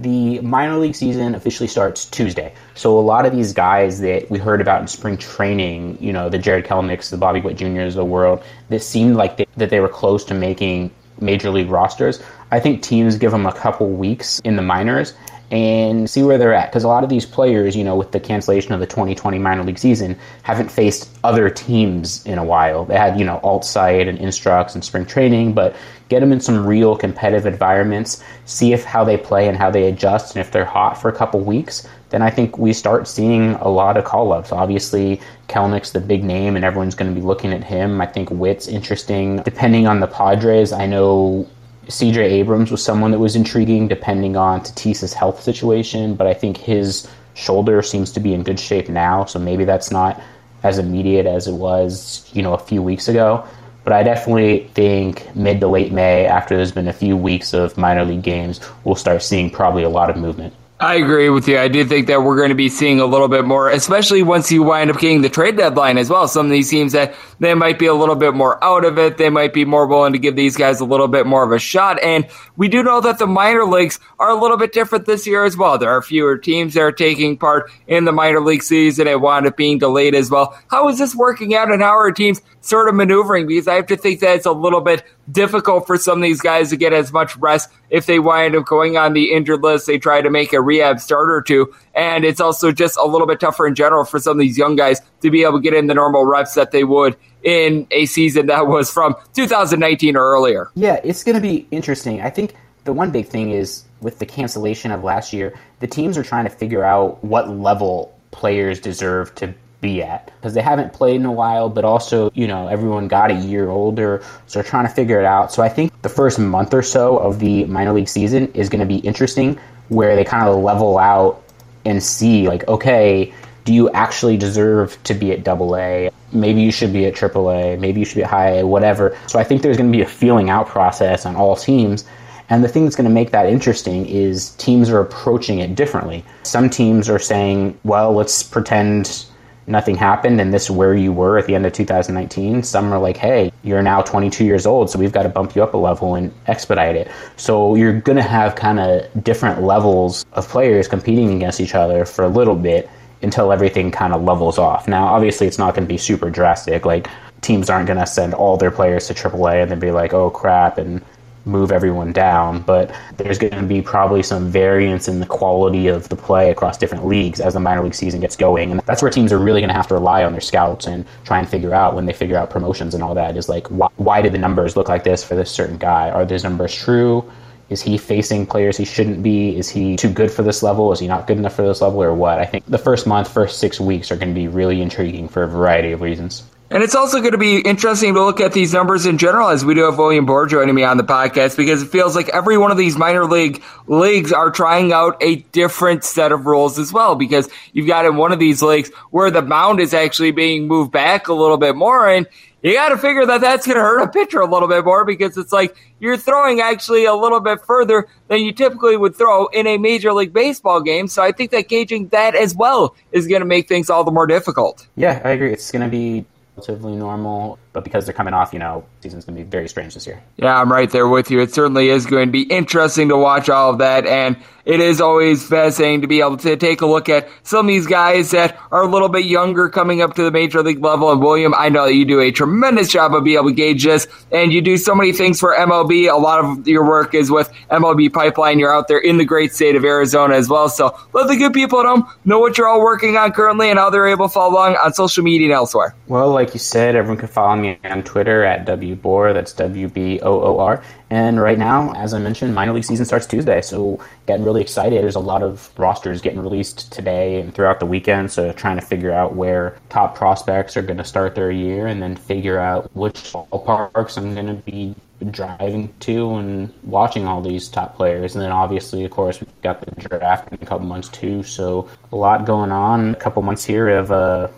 the minor league season officially starts Tuesday. So a lot of these guys that we heard about in spring training, you know, the Jarred Kelenics, the Bobby Witt Juniors of the world, that seemed like they, that they were close to making major league rosters. I think teams give them a couple weeks in the minors and see where they're at. Because a lot of these players, you know, with the cancellation of the 2020 minor league season, haven't faced other teams in a while. They had, you know, alt site and instructs and spring training, but get them in some real competitive environments, see if how they play and how they adjust, and if they're hot for a couple weeks, then I think we start seeing a lot of call ups. Obviously, Kelenic's the big name, and everyone's going to be looking at him. I think Witt's interesting. Depending on the Padres, I know CJ Abrams was someone that was intriguing depending on Tatis's health situation, but I think his shoulder seems to be in good shape now, so maybe that's not as immediate as it was, you know, a few weeks ago. But I definitely think mid to late May, after there's been a few weeks of minor league games, we'll start seeing probably a lot of movement. I agree with you. I do think that we're going to be seeing a little bit more, especially once you wind up getting the trade deadline as well. Some of these teams that they might be a little bit more out of it. They might be more willing to give these guys a little bit more of a shot. And we do know that the minor leagues are a little bit different this year as well. There are fewer teams that are taking part in the minor league season. It wound up being delayed as well. How is this working out and how are teams sort of maneuvering? Because I have to think that it's a little bit difficult for some of these guys to get as much rest if they wind up going on the injured list. They try to make a rehab starter or two. And it's also just a little bit tougher in general for some of these young guys to be able to get in the normal reps that they would in a season that was from 2019 or earlier. Yeah, it's going to be interesting. I think the one big thing is with the cancellation of last year, the teams are trying to figure out what level players deserve to be at because they haven't played in a while, but also, you know, everyone got a year older, so they're trying to figure it out. So I think the first month or so of the minor league season is going to be interesting where they kind of level out and see, like, okay, do you actually deserve to be at double A? Maybe you should be at triple A, maybe you should be at high A, whatever. So I think there's going to be a feeling out process on all teams. And the thing that's going to make that interesting is teams are approaching it differently. Some teams are saying, well, let's pretend nothing happened and this is where you were at the end of 2019. Some are like, hey, you're now 22 years old, so we've got to bump you up a level and expedite it. So you're going to have kind of different levels of players competing against each other for a little bit until everything kind of levels off. Now, obviously, it's not going to be super drastic. Like, teams aren't going to send all their players to AAA and then be like, oh crap, and move everyone down, but there's going to be probably some variance in the quality of the play across different leagues as the minor league season gets going. And that's where teams are really going to have to rely on their scouts and try and figure out when they figure out promotions and all that is like, why, why did the numbers look like this for this certain guy? Are those numbers true? Is he facing players he shouldn't be? Is he too good for this level? Is he not good enough for this level or what? I think the first month, first six weeks are going to be really intriguing for a variety of reasons. And it's also going to be interesting to look at these numbers in general as we do have William Boor joining me on the podcast because it feels like every one of these minor league leagues are trying out a different set of rules as well because you've got in one of these leagues where the mound is actually being moved back a little bit more and you got to figure that that's going to hurt a pitcher a little bit more because it's like you're throwing actually a little bit further than you typically would throw in a major league baseball game. So I think that gauging that as well is going to make things all the more difficult. Yeah, I agree. It's going to be relatively normal. But because they're coming off, you know, season's going to be very strange this year. Yeah, I'm right there with you. It certainly is going to be interesting to watch all of that. And it is always fascinating to be able to take a look at some of these guys that are a little bit younger coming up to the major league level. And William, I know that you do a tremendous job of being able to gauge this, and you do so many things for MLB. A lot of your work is with MLB Pipeline. You're out there in the great state of Arizona as well. So let the good people at home know what you're all working on currently and how they're able to follow along on social media and elsewhere. Well, like you said, everyone can follow me on Twitter at WBoor. That's W B O O R. And right now, as I mentioned, minor league season starts Tuesday, so getting really excited. There's a lot of rosters getting released today and throughout the weekend, so trying to figure out where top prospects are going to start their year and then figure out which ballparks I'm going to be driving to and watching all these top players. And then obviously, of course, we've got the draft in a couple months too, so a lot going on. A couple months here of uh,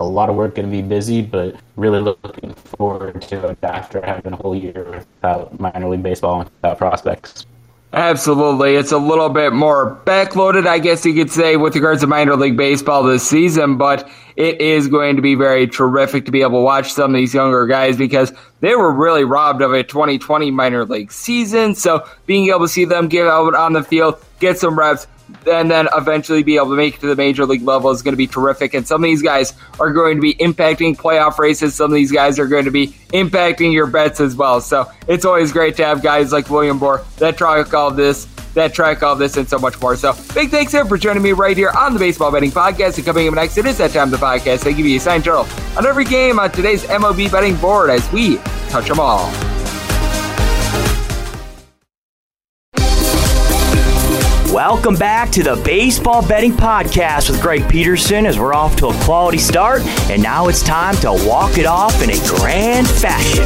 a lot of work, going to be busy, but really looking forward to it after having a whole year without minor league baseball and without prospects. Absolutely. It's a little bit more backloaded, I guess you could say, with regards to minor league baseball this season, but it is going to be very terrific to be able to watch some of these younger guys because they were really robbed of a 2020 minor league season. So being able to see them get out on the field, get some reps, and then eventually be able to make it to the major league level is going to be terrific. And some of these guys are going to be impacting playoff races. Some of these guys are going to be impacting your bets as well. So it's always great to have guys like William Boor that track all this, that track all this, and so much more. So big thanks him for joining me right here on the Baseball Betting Podcast. And coming up next, it is that time of the podcast. I give you a sign journal on every game on today's MLB betting board as we touch them all. Welcome back to the Baseball Betting Podcast with Greg Peterson as we're off to a quality start, and now it's time to walk it off in a grand fashion.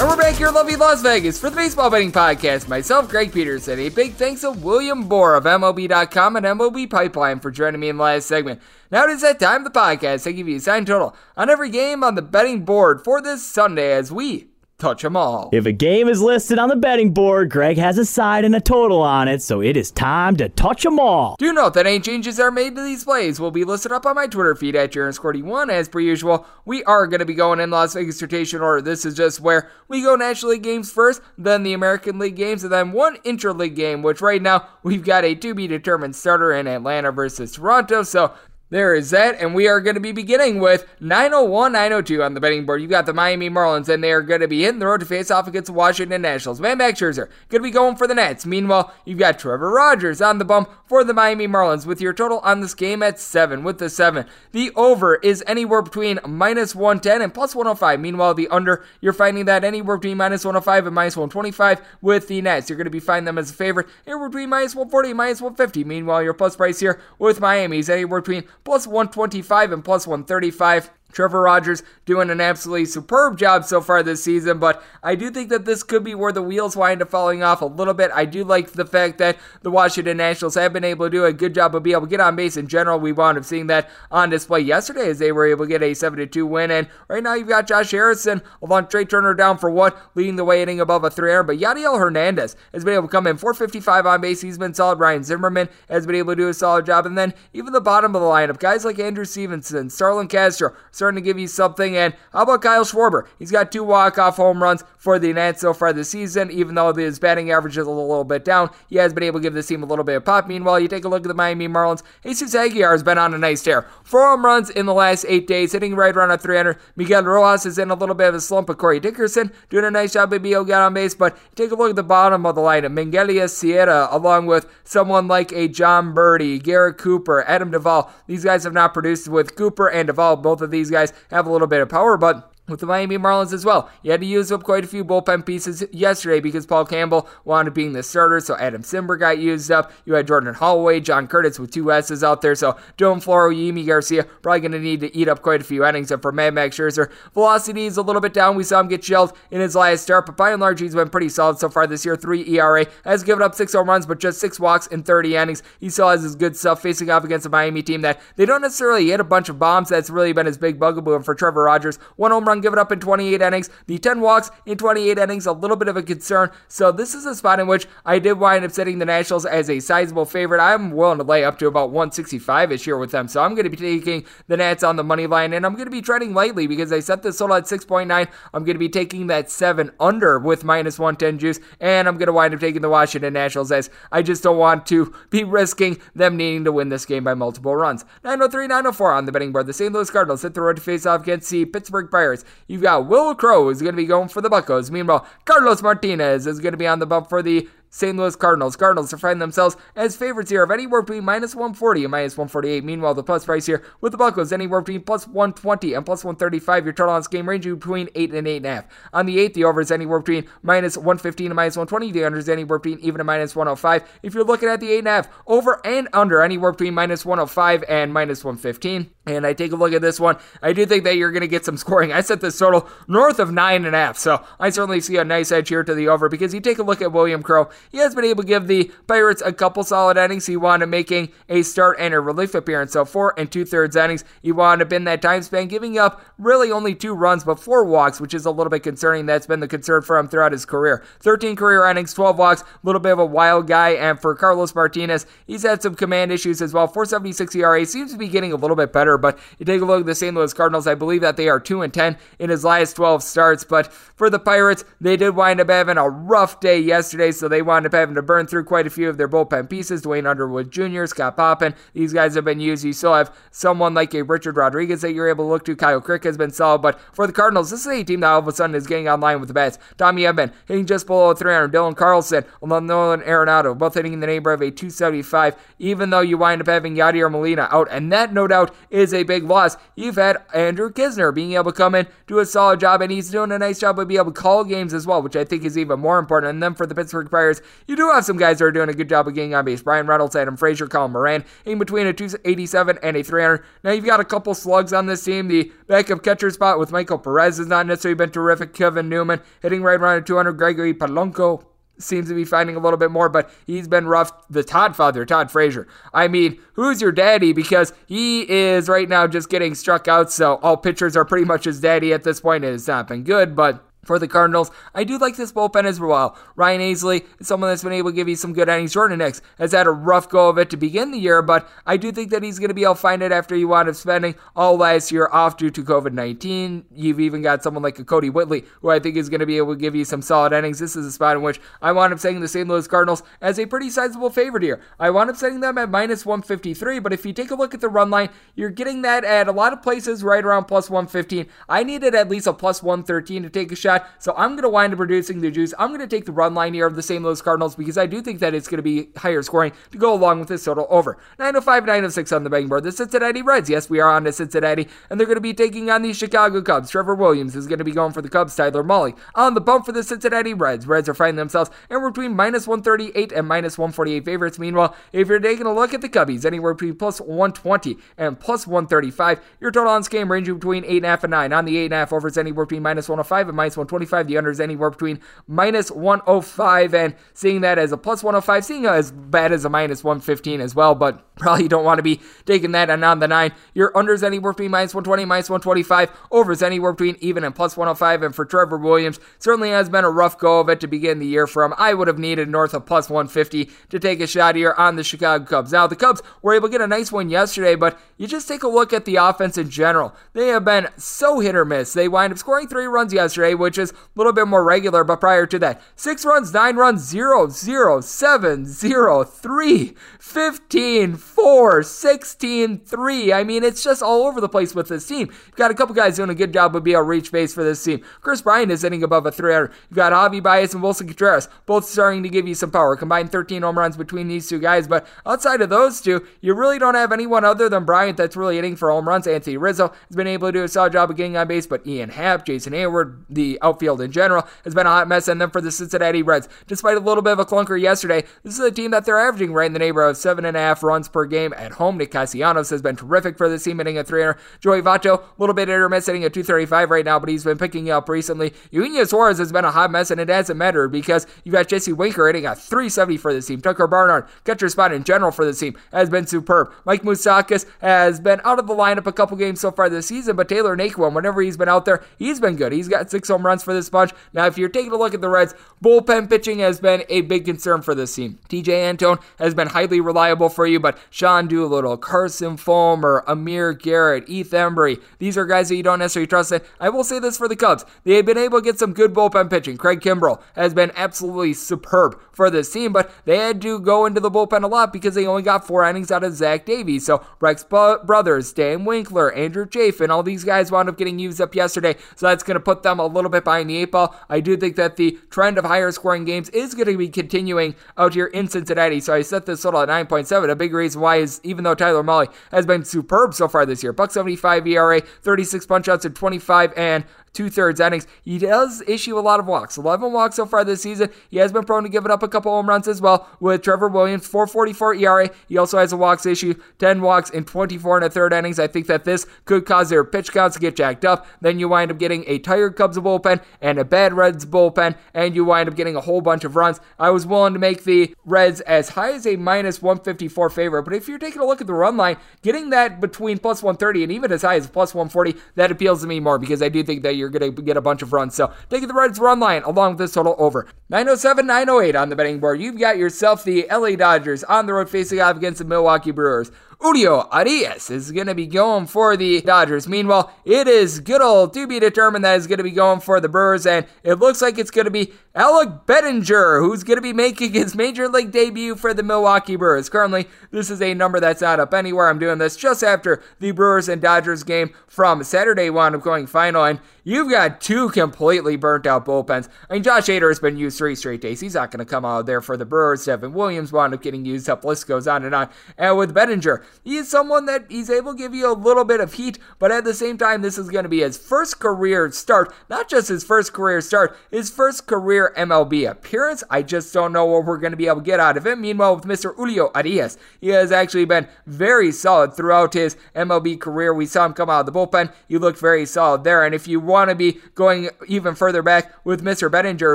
And we're back here in lovely Las Vegas for the Baseball Betting Podcast. Myself, Greg Peterson. A big thanks to William Boor of MLB.com and MLB Pipeline for joining me in the last segment. Now it is that time of the podcast. I give you a sign total on every game on the betting board for this Sunday as we touch them all. If a game is listed on the betting board, Greg has a side and a total on it, so it is time to touch them all. Do note that any changes are made to these plays will be listed up on my Twitter feed at JarenScorty1. As per usual, we are going to be going in Las Vegas rotation order. This is just where we go National League games first, then the American League games, and then one interleague game, which right now we've got a to be determined starter in Atlanta versus Toronto. So there is that, and we are going to be beginning with 901 902 on the betting board. You've got the Miami Marlins, and they are going to be hitting the road to face off against the Washington Nationals. Mad Max Scherzer going to be going for the Nats. Meanwhile, you've got Trevor Rogers on the bump for the Miami Marlins with your total on this game at 7. With the 7, the over is anywhere between minus 110 and plus 105. Meanwhile, the under, you're finding that anywhere between minus 105 and minus 125 with the Nats. You're going to be finding them as a favorite anywhere between minus 140 and minus 150. Meanwhile, your plus price here with Miami is anywhere between plus 125 and plus 135. Trevor Rogers doing an absolutely superb job so far this season, but I do think that this could be where the wheels wind up falling off a little bit. I do like the fact that the Washington Nationals have been able to do a good job of being able to get on base in general. We wound up seeing that on display yesterday as they were able to get a 7 2 win. And right now you've got Josh Harrison along Trea Turner down for what? Leading the way hitting above a 300. But Yadiel Hernandez has been able to come in 455 on base. He's been solid. Ryan Zimmerman has been able to do a solid job. And then even the bottom of the lineup, guys like Andrew Stevenson, Starlin Castro, starting to give you something. And how about Kyle Schwarber? He's got two walk-off home runs for the Nats so far this season. Even though his batting average is a little, bit down, he has been able to give this team a little bit of pop. Meanwhile, you take a look at the Miami Marlins. Jesus Aguilar has been on a nice tear. Four home runs in the last eight days, hitting right around at 300. Miguel Rojas is in a little bit of a slump, but Corey Dickerson doing a nice job able to get on base. But take a look at the bottom of the lineup. Miguel Sierra, along with someone like a Jon Berti, Garrett Cooper, Adam Duvall. These guys have not produced with Cooper and Duvall. Both of these guys have a little bit of power, but with the Miami Marlins as well. You had to use up quite a few bullpen pieces yesterday because Paul Campbell wound up being the starter, so Adam Cimber got used up. You had Jordan Holloway, John Curtiss with two S's out there, so Dylan Floro, Yimi Garcia probably going to need to eat up quite a few innings. And for Mad Max Scherzer, velocity is a little bit down. We saw him get shelled in his last start, but by and large, he's been pretty solid so far this year. 3 ERA, has given up 6 home runs, but just 6 walks in 30 innings. He still has his good stuff facing off against a Miami team that they don't necessarily hit a bunch of bombs. That's really been his big bugaboo. And for Trevor Rogers, one home run given up in 28 innings. The 10 walks in 28 innings, a little bit of a concern. So this is a spot in which I did wind up setting the Nationals as a sizable favorite. I'm willing to lay up to about 165 this year with them. So I'm going to be taking the Nats on the money line, and I'm going to be treading lightly because I set this total at 6.9. I'm going to be taking that 7 under with minus 110 juice, and I'm going to wind up taking the Washington Nationals as I just don't want to be risking them needing to win this game by multiple runs. 903 904 on the betting board. The St. Louis Cardinals hit the road to face off against the Pittsburgh Pirates. You've got Will Crowe who's going to be going for the Buccos. Meanwhile, Carlos Martinez is going to be on the bump for the St. Louis Cardinals. Cardinals are finding themselves as favorites here of anywhere between minus 140 and minus 148. Meanwhile, the plus price here with the Buccos anywhere between plus 120 and plus 135. Your total on this game ranging between 8 and 8.5. On the 8th, the over is anywhere between minus 115 and minus 120. The under is anywhere between even and minus 105. If you're looking at the 8.5, over and under anywhere between minus 105 and minus 115. And I take a look at this one. I do think that you're going to get some scoring. I set this total north of 9.5. So I certainly see a nice edge here to the over because you take a look at William Crowe he has been able to give the Pirates a couple solid innings. He wound up making a start and a relief appearance. So four and two thirds innings. He wound up in that time span, giving up really only two runs, but four walks, which is a little bit concerning. That's been the concern for him throughout his career. 13 career innings, 12 walks, a little bit of a wild guy. And for Carlos Martinez, he's had some command issues as well. 476 ERA seems to be getting a little bit better, but you take a look at the St. Louis Cardinals, I believe that they are 2 and 10 in his last 12 starts. But for the Pirates, they did wind up having a rough day yesterday, so they wound up having to burn through quite a few of their bullpen pieces. Duane Underwood Jr., Scott Poppin, these guys have been used. You still have someone like a Richard Rodriguez that you're able to look to. Kyle Crick has been solid, but for the Cardinals, this is a team that all of a sudden is getting online with the bats. Tommy Edman hitting just below 300. Dylan Carlson, Nolan Arenado, both hitting in the neighborhood of a 275, even though you wind up having Yadier Molina out. And that, no doubt, is a big loss. You've had Andrew Kisner being able to come in, do a solid job, and he's doing a nice job of being able to call games as well, which I think is even more important. And then for the Pittsburgh Pirates, you do have some guys that are doing a good job of getting on base. Bryan Reynolds, Adam Frazier, Colin Moran, in between a 287 and a 300. Now you've got a couple slugs on this team. The backup catcher spot with Michael Perez has not necessarily been terrific. Kevin Newman hitting right around a 200. Gregory Polanco seems to be finding a little bit more, but he's been rough. The Todd father, Todd Frazier. I mean, who's your daddy? Because he is right now just getting struck out, so all pitchers are pretty much his daddy at this point. It has not been good, but for the Cardinals. I do like this bullpen as well. Ryan Helsley is someone that's been able to give you some good innings. Jordan Hicks has had a rough go of it to begin the year, but I do think that he's going to be able to find it after he wound up spending all last year off due to COVID 19. You've even got someone like a Kodi Whitley, who I think is going to be able to give you some solid innings. This is a spot in which I wound up setting the St. Louis Cardinals as a pretty sizable favorite here. I wound up setting them at minus 153, but if you take a look at the run line, you're getting that at a lot of places right around plus 115. I needed at least a plus 113 to take a shot. So I'm going to wind up reducing the juice. I'm going to take the run line here of the St. Louis Cardinals because I do think that it's going to be higher scoring to go along with this total over. 905, 906 on the betting board. The Cincinnati Reds. Yes, we are on to Cincinnati, and they're going to be taking on the Chicago Cubs. Trevor Williams is going to be going for the Cubs. Tyler Mahle on the bump for the Cincinnati Reds. Reds are finding themselves anywhere between minus 138 and minus 148 favorites. Meanwhile, if you're taking a look at the Cubbies, anywhere between plus 120 and plus 135, your total on this game ranging between 8.5 and 9. On the 8.5 over, it's anywhere between minus 105 and minus 125. The under is anywhere between minus 105 and seeing that as a plus 105, seeing as bad as a minus 115 as well, but probably don't want to be taking that and on the 9. Your under unders anywhere between minus 120, minus 125. Overs anywhere between even and plus 105. And for Trevor Williams, certainly has been a rough go of it to begin the year from. I would have needed north of plus 150 to take a shot here on the Chicago Cubs. Now, the Cubs were able to get a nice win yesterday, but you just take a look at the offense in general. They have been so hit or miss. They wind up scoring three runs yesterday, which is a little bit more regular, but prior to that, six runs, nine runs, zero, zero, seven, zero, three, 15, 4, 16, 3. I mean, it's just all over the place with this team. You've got a couple guys doing a good job of being to reach base for this team. Kris Bryant is hitting above a 300. You've got Javi Baez and Willson Contreras, both starting to give you some power. Combined 13 home runs between these two guys, but outside of those two, you really don't have anyone other than Bryant that's really hitting for home runs. Anthony Rizzo has been able to do a solid job of getting on base, but Ian Happ, Jason Heyward, the outfield in general has been a hot mess. And then for the Cincinnati Reds, despite a little bit of a clunker yesterday, this is a team that they're averaging right in the neighborhood of seven and a half runs per game at home. Nick Castellanos has been terrific for this team, hitting a 300. Joey Votto, a little bit intermittent, hitting at 235 right now, but he's been picking up recently. Eugenio Suarez has been a hot mess, and it hasn't mattered because you've got Jesse Winker hitting a 370 for this team. Tucker Barnhart, catcher spot in general for this team, has been superb. Mike Moustakas has been out of the lineup a couple games so far this season, but Tyler Naquin, whenever he's been out there, he's been good. He's got six home runs for this bunch. Now, if you're taking a look at the Reds, bullpen pitching has been a big concern for this team. Tejay Antone has been highly reliable for you, but Sean Doolittle, Carson Fulmer, Amir Garrett, Heath Hembree, these are guys that you don't necessarily trust. And I will say this for the Cubs. They have been able to get some good bullpen pitching. Craig Kimbrel has been absolutely superb for this team, but they had to go into the bullpen a lot because they only got four innings out of Zach Davies. So Rex Brothers, Dan Winkler, Andrew Chafin, all these guys wound up getting used up yesterday. So that's going to put them a little bit behind the eight ball. I do think that the trend of higher scoring games is going to be continuing out here in Cincinnati. So I set this total at 9.7. A big reason why is even though Tyler Mahle has been superb so far this year, buck 75 ERA, 36 punch outs in 25 and two thirds innings. He does issue a lot of walks. 11 walks so far this season. He has been prone to giving up a couple home runs as well with Trevor Williams, 444 ERA. He also has a walks issue, 10 walks in 24 and a third innings. I think that this could cause their pitch counts to get jacked up. Then you wind up getting a tired Cubs bullpen and a bad Reds bullpen, and you wind up getting a whole bunch of runs. I was willing to make the Reds as high as a minus 154 favorite, but if you're taking a look at the run line, getting that between plus 130 and even as high as plus 140, that appeals to me more because I do think that you're going to get a bunch of runs. So taking the Reds run line along with this total over. 907, 908 on the betting board. You've got yourself the LA Dodgers on the road facing off against the Milwaukee Brewers. Julio Urias is going to be going for the Dodgers. Meanwhile, it is good old to be determined that is going to be going for the Brewers, and it looks like it's going to be Alec Bettinger who's going to be making his major league debut for the Milwaukee Brewers. Currently, this is a number that's not up anywhere. I'm doing this just after the Brewers and Dodgers game from Saturday wound up going final, and you've got two completely burnt out bullpens. I mean, Josh Hader has been used three straight days. He's not going to come out there for the Brewers. Devin Williams wound up getting used up. List goes on and on. And with Bettinger, he is someone that he's able to give you a little bit of heat, but at the same time, this is going to be his first career start. Not just his first career start, his first career MLB appearance. I just don't know what we're going to be able to get out of him. Meanwhile, with Mr. Julio Urias, he has actually been very solid throughout his MLB career. We saw him come out of the bullpen. He looked very solid there. And if you want to be going even further back with Mr. Bettinger,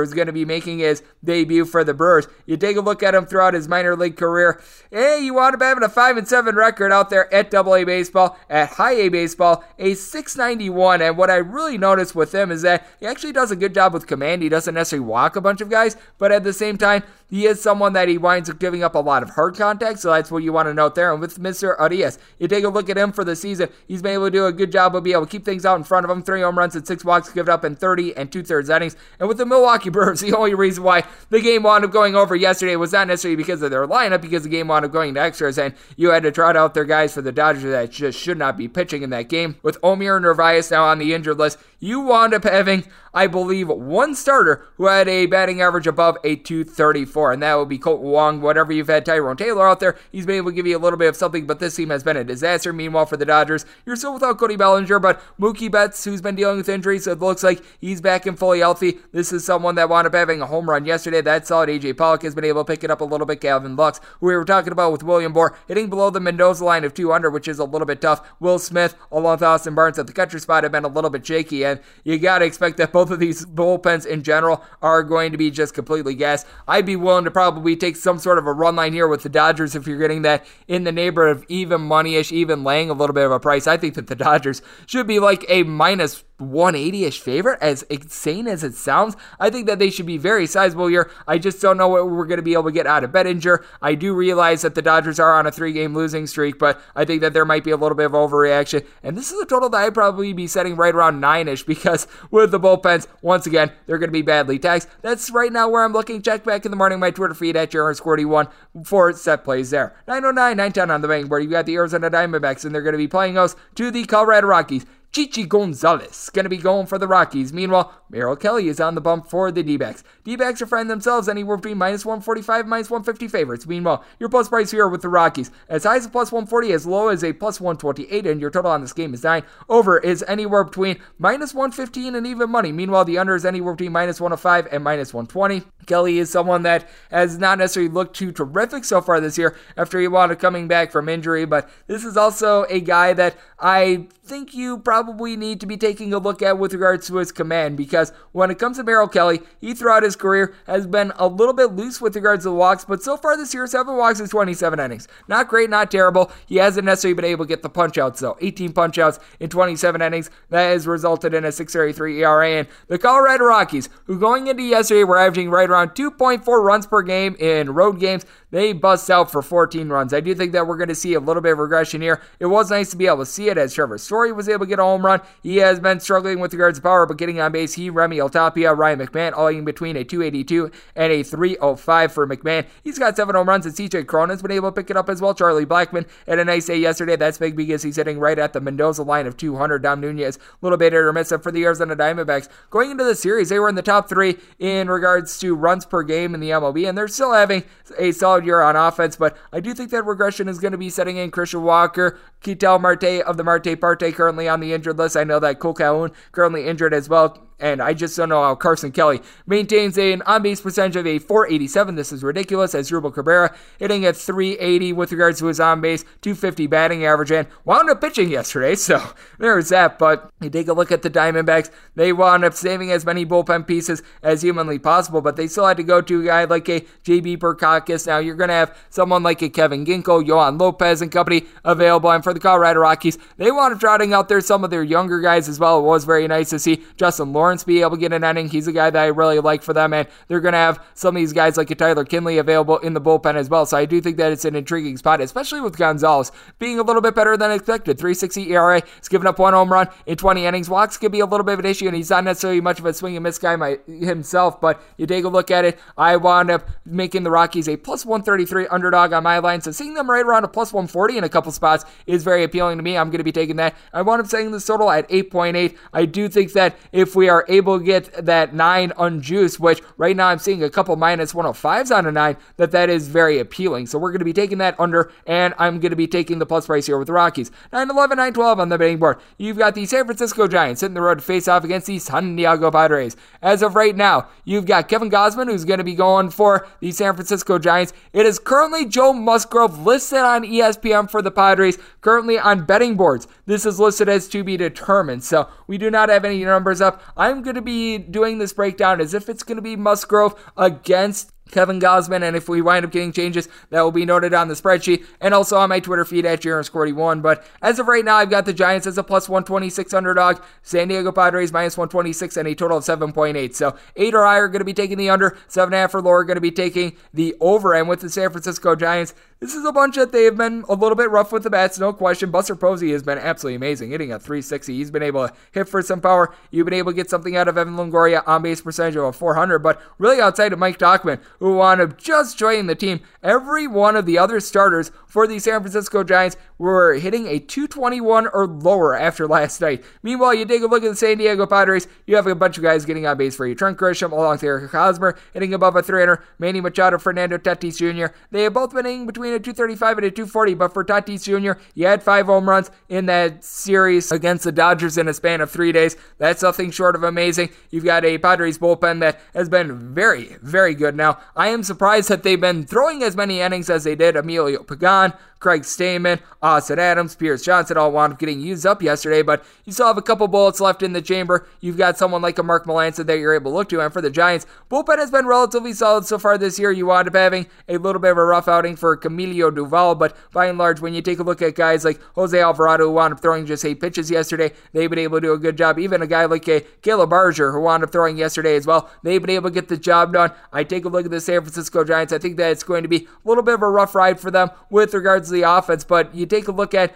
who's going to be making his debut for the Brewers, you take a look at him throughout his minor league career. Hey, you to be having a 5 and 7 record out there at AA Baseball, at High A Baseball, a 691. And what I really noticed with him is that he actually does a good job with command. He doesn't necessarily walk a bunch of guys, but at the same time, he is someone that he winds up giving up a lot of hard contact, so that's what you want to note there. And with Mr. Urias, you take a look at him for the season, he's been able to do a good job of being able to keep things out in front of him. Three home runs and six walks given up in 30 and two thirds innings. And with the Milwaukee Brewers, the only reason why the game wound up going over yesterday was not necessarily because of their lineup, because the game wound up going to extras, and you had to trot out their guys for the Dodgers that just should not be pitching in that game. With Omar Narvaez now on the injured list, you wound up having, I believe, one starter who had a batting average above a 234, and that would be Colt Wong. Whatever you've had Tyrone Taylor out there, he's been able to give you a little bit of something, but this team has been a disaster. Meanwhile, for the Dodgers, you're still without Cody Bellinger, but Mookie Betts, who's been dealing with injuries, it looks like he's back and fully healthy. This is someone that wound up having a home run yesterday. That's solid. AJ Pollock has been able to pick it up a little bit. Gavin Lux, who we were talking about with William Boor, hitting below the Mendoza line of 200, which is a little bit tough. Will Smith, along with Austin Barnes at the catcher spot, have been a little bit shaky, and you got to expect that both of these bullpens in general are going to be just completely gas. I'd be willing to probably take some sort of a run line here with the Dodgers if you're getting that in the neighborhood of even money-ish, even laying a little bit of a price. I think that the Dodgers should be like a minus 180-ish favorite, as insane as it sounds. I think that they should be very sizable here. I just don't know what we're going to be able to get out of Bettinger. I do realize that the Dodgers are on a three-game losing streak, but I think that there might be a little bit of overreaction. And this is a total that I'd probably be setting right around nine-ish because with the bullpens, once again, they're going to be badly taxed. That's right now where I'm looking. Check back in the morning my Twitter feed at JRS41 for set plays there. 909, 910 on the betting board. You got the Arizona Diamondbacks, and they're going to be playing us to the Colorado Rockies. Chichi Gonzalez going to be going for the Rockies. Meanwhile, Merrill Kelly is on the bump for the D backs. D backs are finding themselves anywhere between minus 145 minus 150 favorites. Meanwhile, your plus price here with the Rockies as high as a plus 140, as low as a plus 128, and your total on this game is 9. Over is anywhere between minus 115 and even money. Meanwhile, the under is anywhere between minus 105 and minus 120. Kelly is someone that has not necessarily looked too terrific so far this year after up coming back from injury, but this is also a guy that I think you probably need to be taking a look at with regards to his command because when it comes to Merrill Kelly, he throughout his career has been a little bit loose with regards to the walks, but so far this year, seven walks in 27 innings. Not great, not terrible. He hasn't necessarily been able to get the punch outs though. 18 punch outs in 27 innings. That has resulted in a 6.33 ERA. And the Colorado Rockies, who going into yesterday were averaging right around 2.4 runs per game in road games, they bust out for 14 runs. I do think that we're going to see a little bit of regression here. It was nice to be able to see it as Trevor Story was able to get a home run. He has been struggling with regards to power, but getting on base, he, Raimel Tapia, Ryan McMahon, all in between a 282 and a 305 for McMahon. He's got seven home runs, and CJ Cronen's been able to pick it up as well. Charlie Blackmon had a nice day yesterday. That's big because he's hitting right at the Mendoza line of 200. Dom Nunez, a little bit intermissive for the Arizona Diamondbacks. Going into the series, they were in the top three in regards to runs per game in the MLB, and they're still having a solid year on offense, but I do think that regression is going to be setting in Christian Walker, Ketel Marte of the Marte Parte currently on the injured list. I know that Kole Calhoun currently injured as well. And I just don't know how Carson Kelly maintains an on base percentage of a 487. This is ridiculous. Asdrubal Cabrera hitting at 380 with regards to his on base, 250 batting average, and wound up pitching yesterday. So there's that. But you take a look at the Diamondbacks, they wound up saving as many bullpen pieces as humanly possible, but they still had to go to a guy like a JB Bukauskas. Now you're going to have someone like a Kevin Ginkel, Yoan Lopez, and company available. And for the Colorado Rockies, they wound up trotting out there some of their younger guys as well. It was very nice to see Justin Lawrence be able to get an inning. He's a guy that I really like for them, and they're going to have some of these guys like a Tyler Kinley available in the bullpen as well. So I do think that it's an intriguing spot, especially with Gonzalez being a little bit better than expected. 360 ERA, he's given up one home run in 20 innings. Walks could be a little bit of an issue, and he's not necessarily much of a swing and miss guy my, himself, but you take a look at it. I wound up making the Rockies a plus 133 underdog on my line, so seeing them right around a plus 140 in a couple spots is very appealing to me. I'm going to be taking that. I wound up setting the total at 8.8. I do think that if we are able to get that 9 unjuiced, which right now I'm seeing a couple minus 105s on a 9, that that is very appealing. So we're going to be taking that under, and I'm going to be taking the plus price here with the Rockies. 9 11, 9 12 on the betting board. You've got the San Francisco Giants hitting the road to face off against the San Diego Padres. As of right now, you've got Kevin Gausman, who's going to be going for the San Francisco Giants. It is currently Joe Musgrove listed on ESPN for the Padres, currently on betting boards. This is listed as to be determined. So we do not have any numbers up. I'm going to be doing this breakdown as if it's going to be Musgrove against Kevin Gausman, and if we wind up getting changes, that will be noted on the spreadsheet and also on my Twitter feed at JaronScorty1. But as of right now, I've got the Giants as a plus 126 underdog, San Diego Padres minus 126, and a total of 7.8. So 8 or I are going to be taking the under, 7.5 or lower are going to be taking the over. And with the San Francisco Giants, this is a bunch that they have been a little bit rough with the bats, no question. Buster Posey has been absolutely amazing, hitting a 360. He's been able to hit for some power. You've been able to get something out of Evan Longoria on base percentage of a 400, but really outside of Mike Tauchman, who wound up just joining the team, every one of the other starters for the San Francisco Giants were hitting a 221 or lower after last night. Meanwhile, you take a look at the San Diego Padres, you have a bunch of guys getting on base for you. Trent Grisham along with Eric Hosmer hitting above a 300, Manny Machado, Fernando Tatis Jr. They have both been hitting between a 235 and a 240, but for Tatis Jr., you had five home runs in that series against the Dodgers in a span of three days. That's nothing short of amazing. You've got a Padres bullpen that has been very, very good. Now, I am surprised that they've been throwing as many innings as they did. Emilio Pagan, Craig Stammen, Austin Adams, Pierce Johnson all wound up getting used up yesterday, but you still have a couple bullets left in the chamber. You've got someone like a Mark Melancon that you're able to look to, and for the Giants, bullpen has been relatively solid so far this year. You wound up having a little bit of a rough outing for Camilo Doval. but by and large, when you take a look at guys like Jose Alvarado, who wound up throwing just eight pitches yesterday, they've been able to do a good job. Even a guy like a Caleb Baragar, who wound up throwing yesterday as well, they've been able to get the job done. I take a look at the San Francisco Giants. I think that it's going to be a little bit of a rough ride for them with regards to the offense, but you take a look at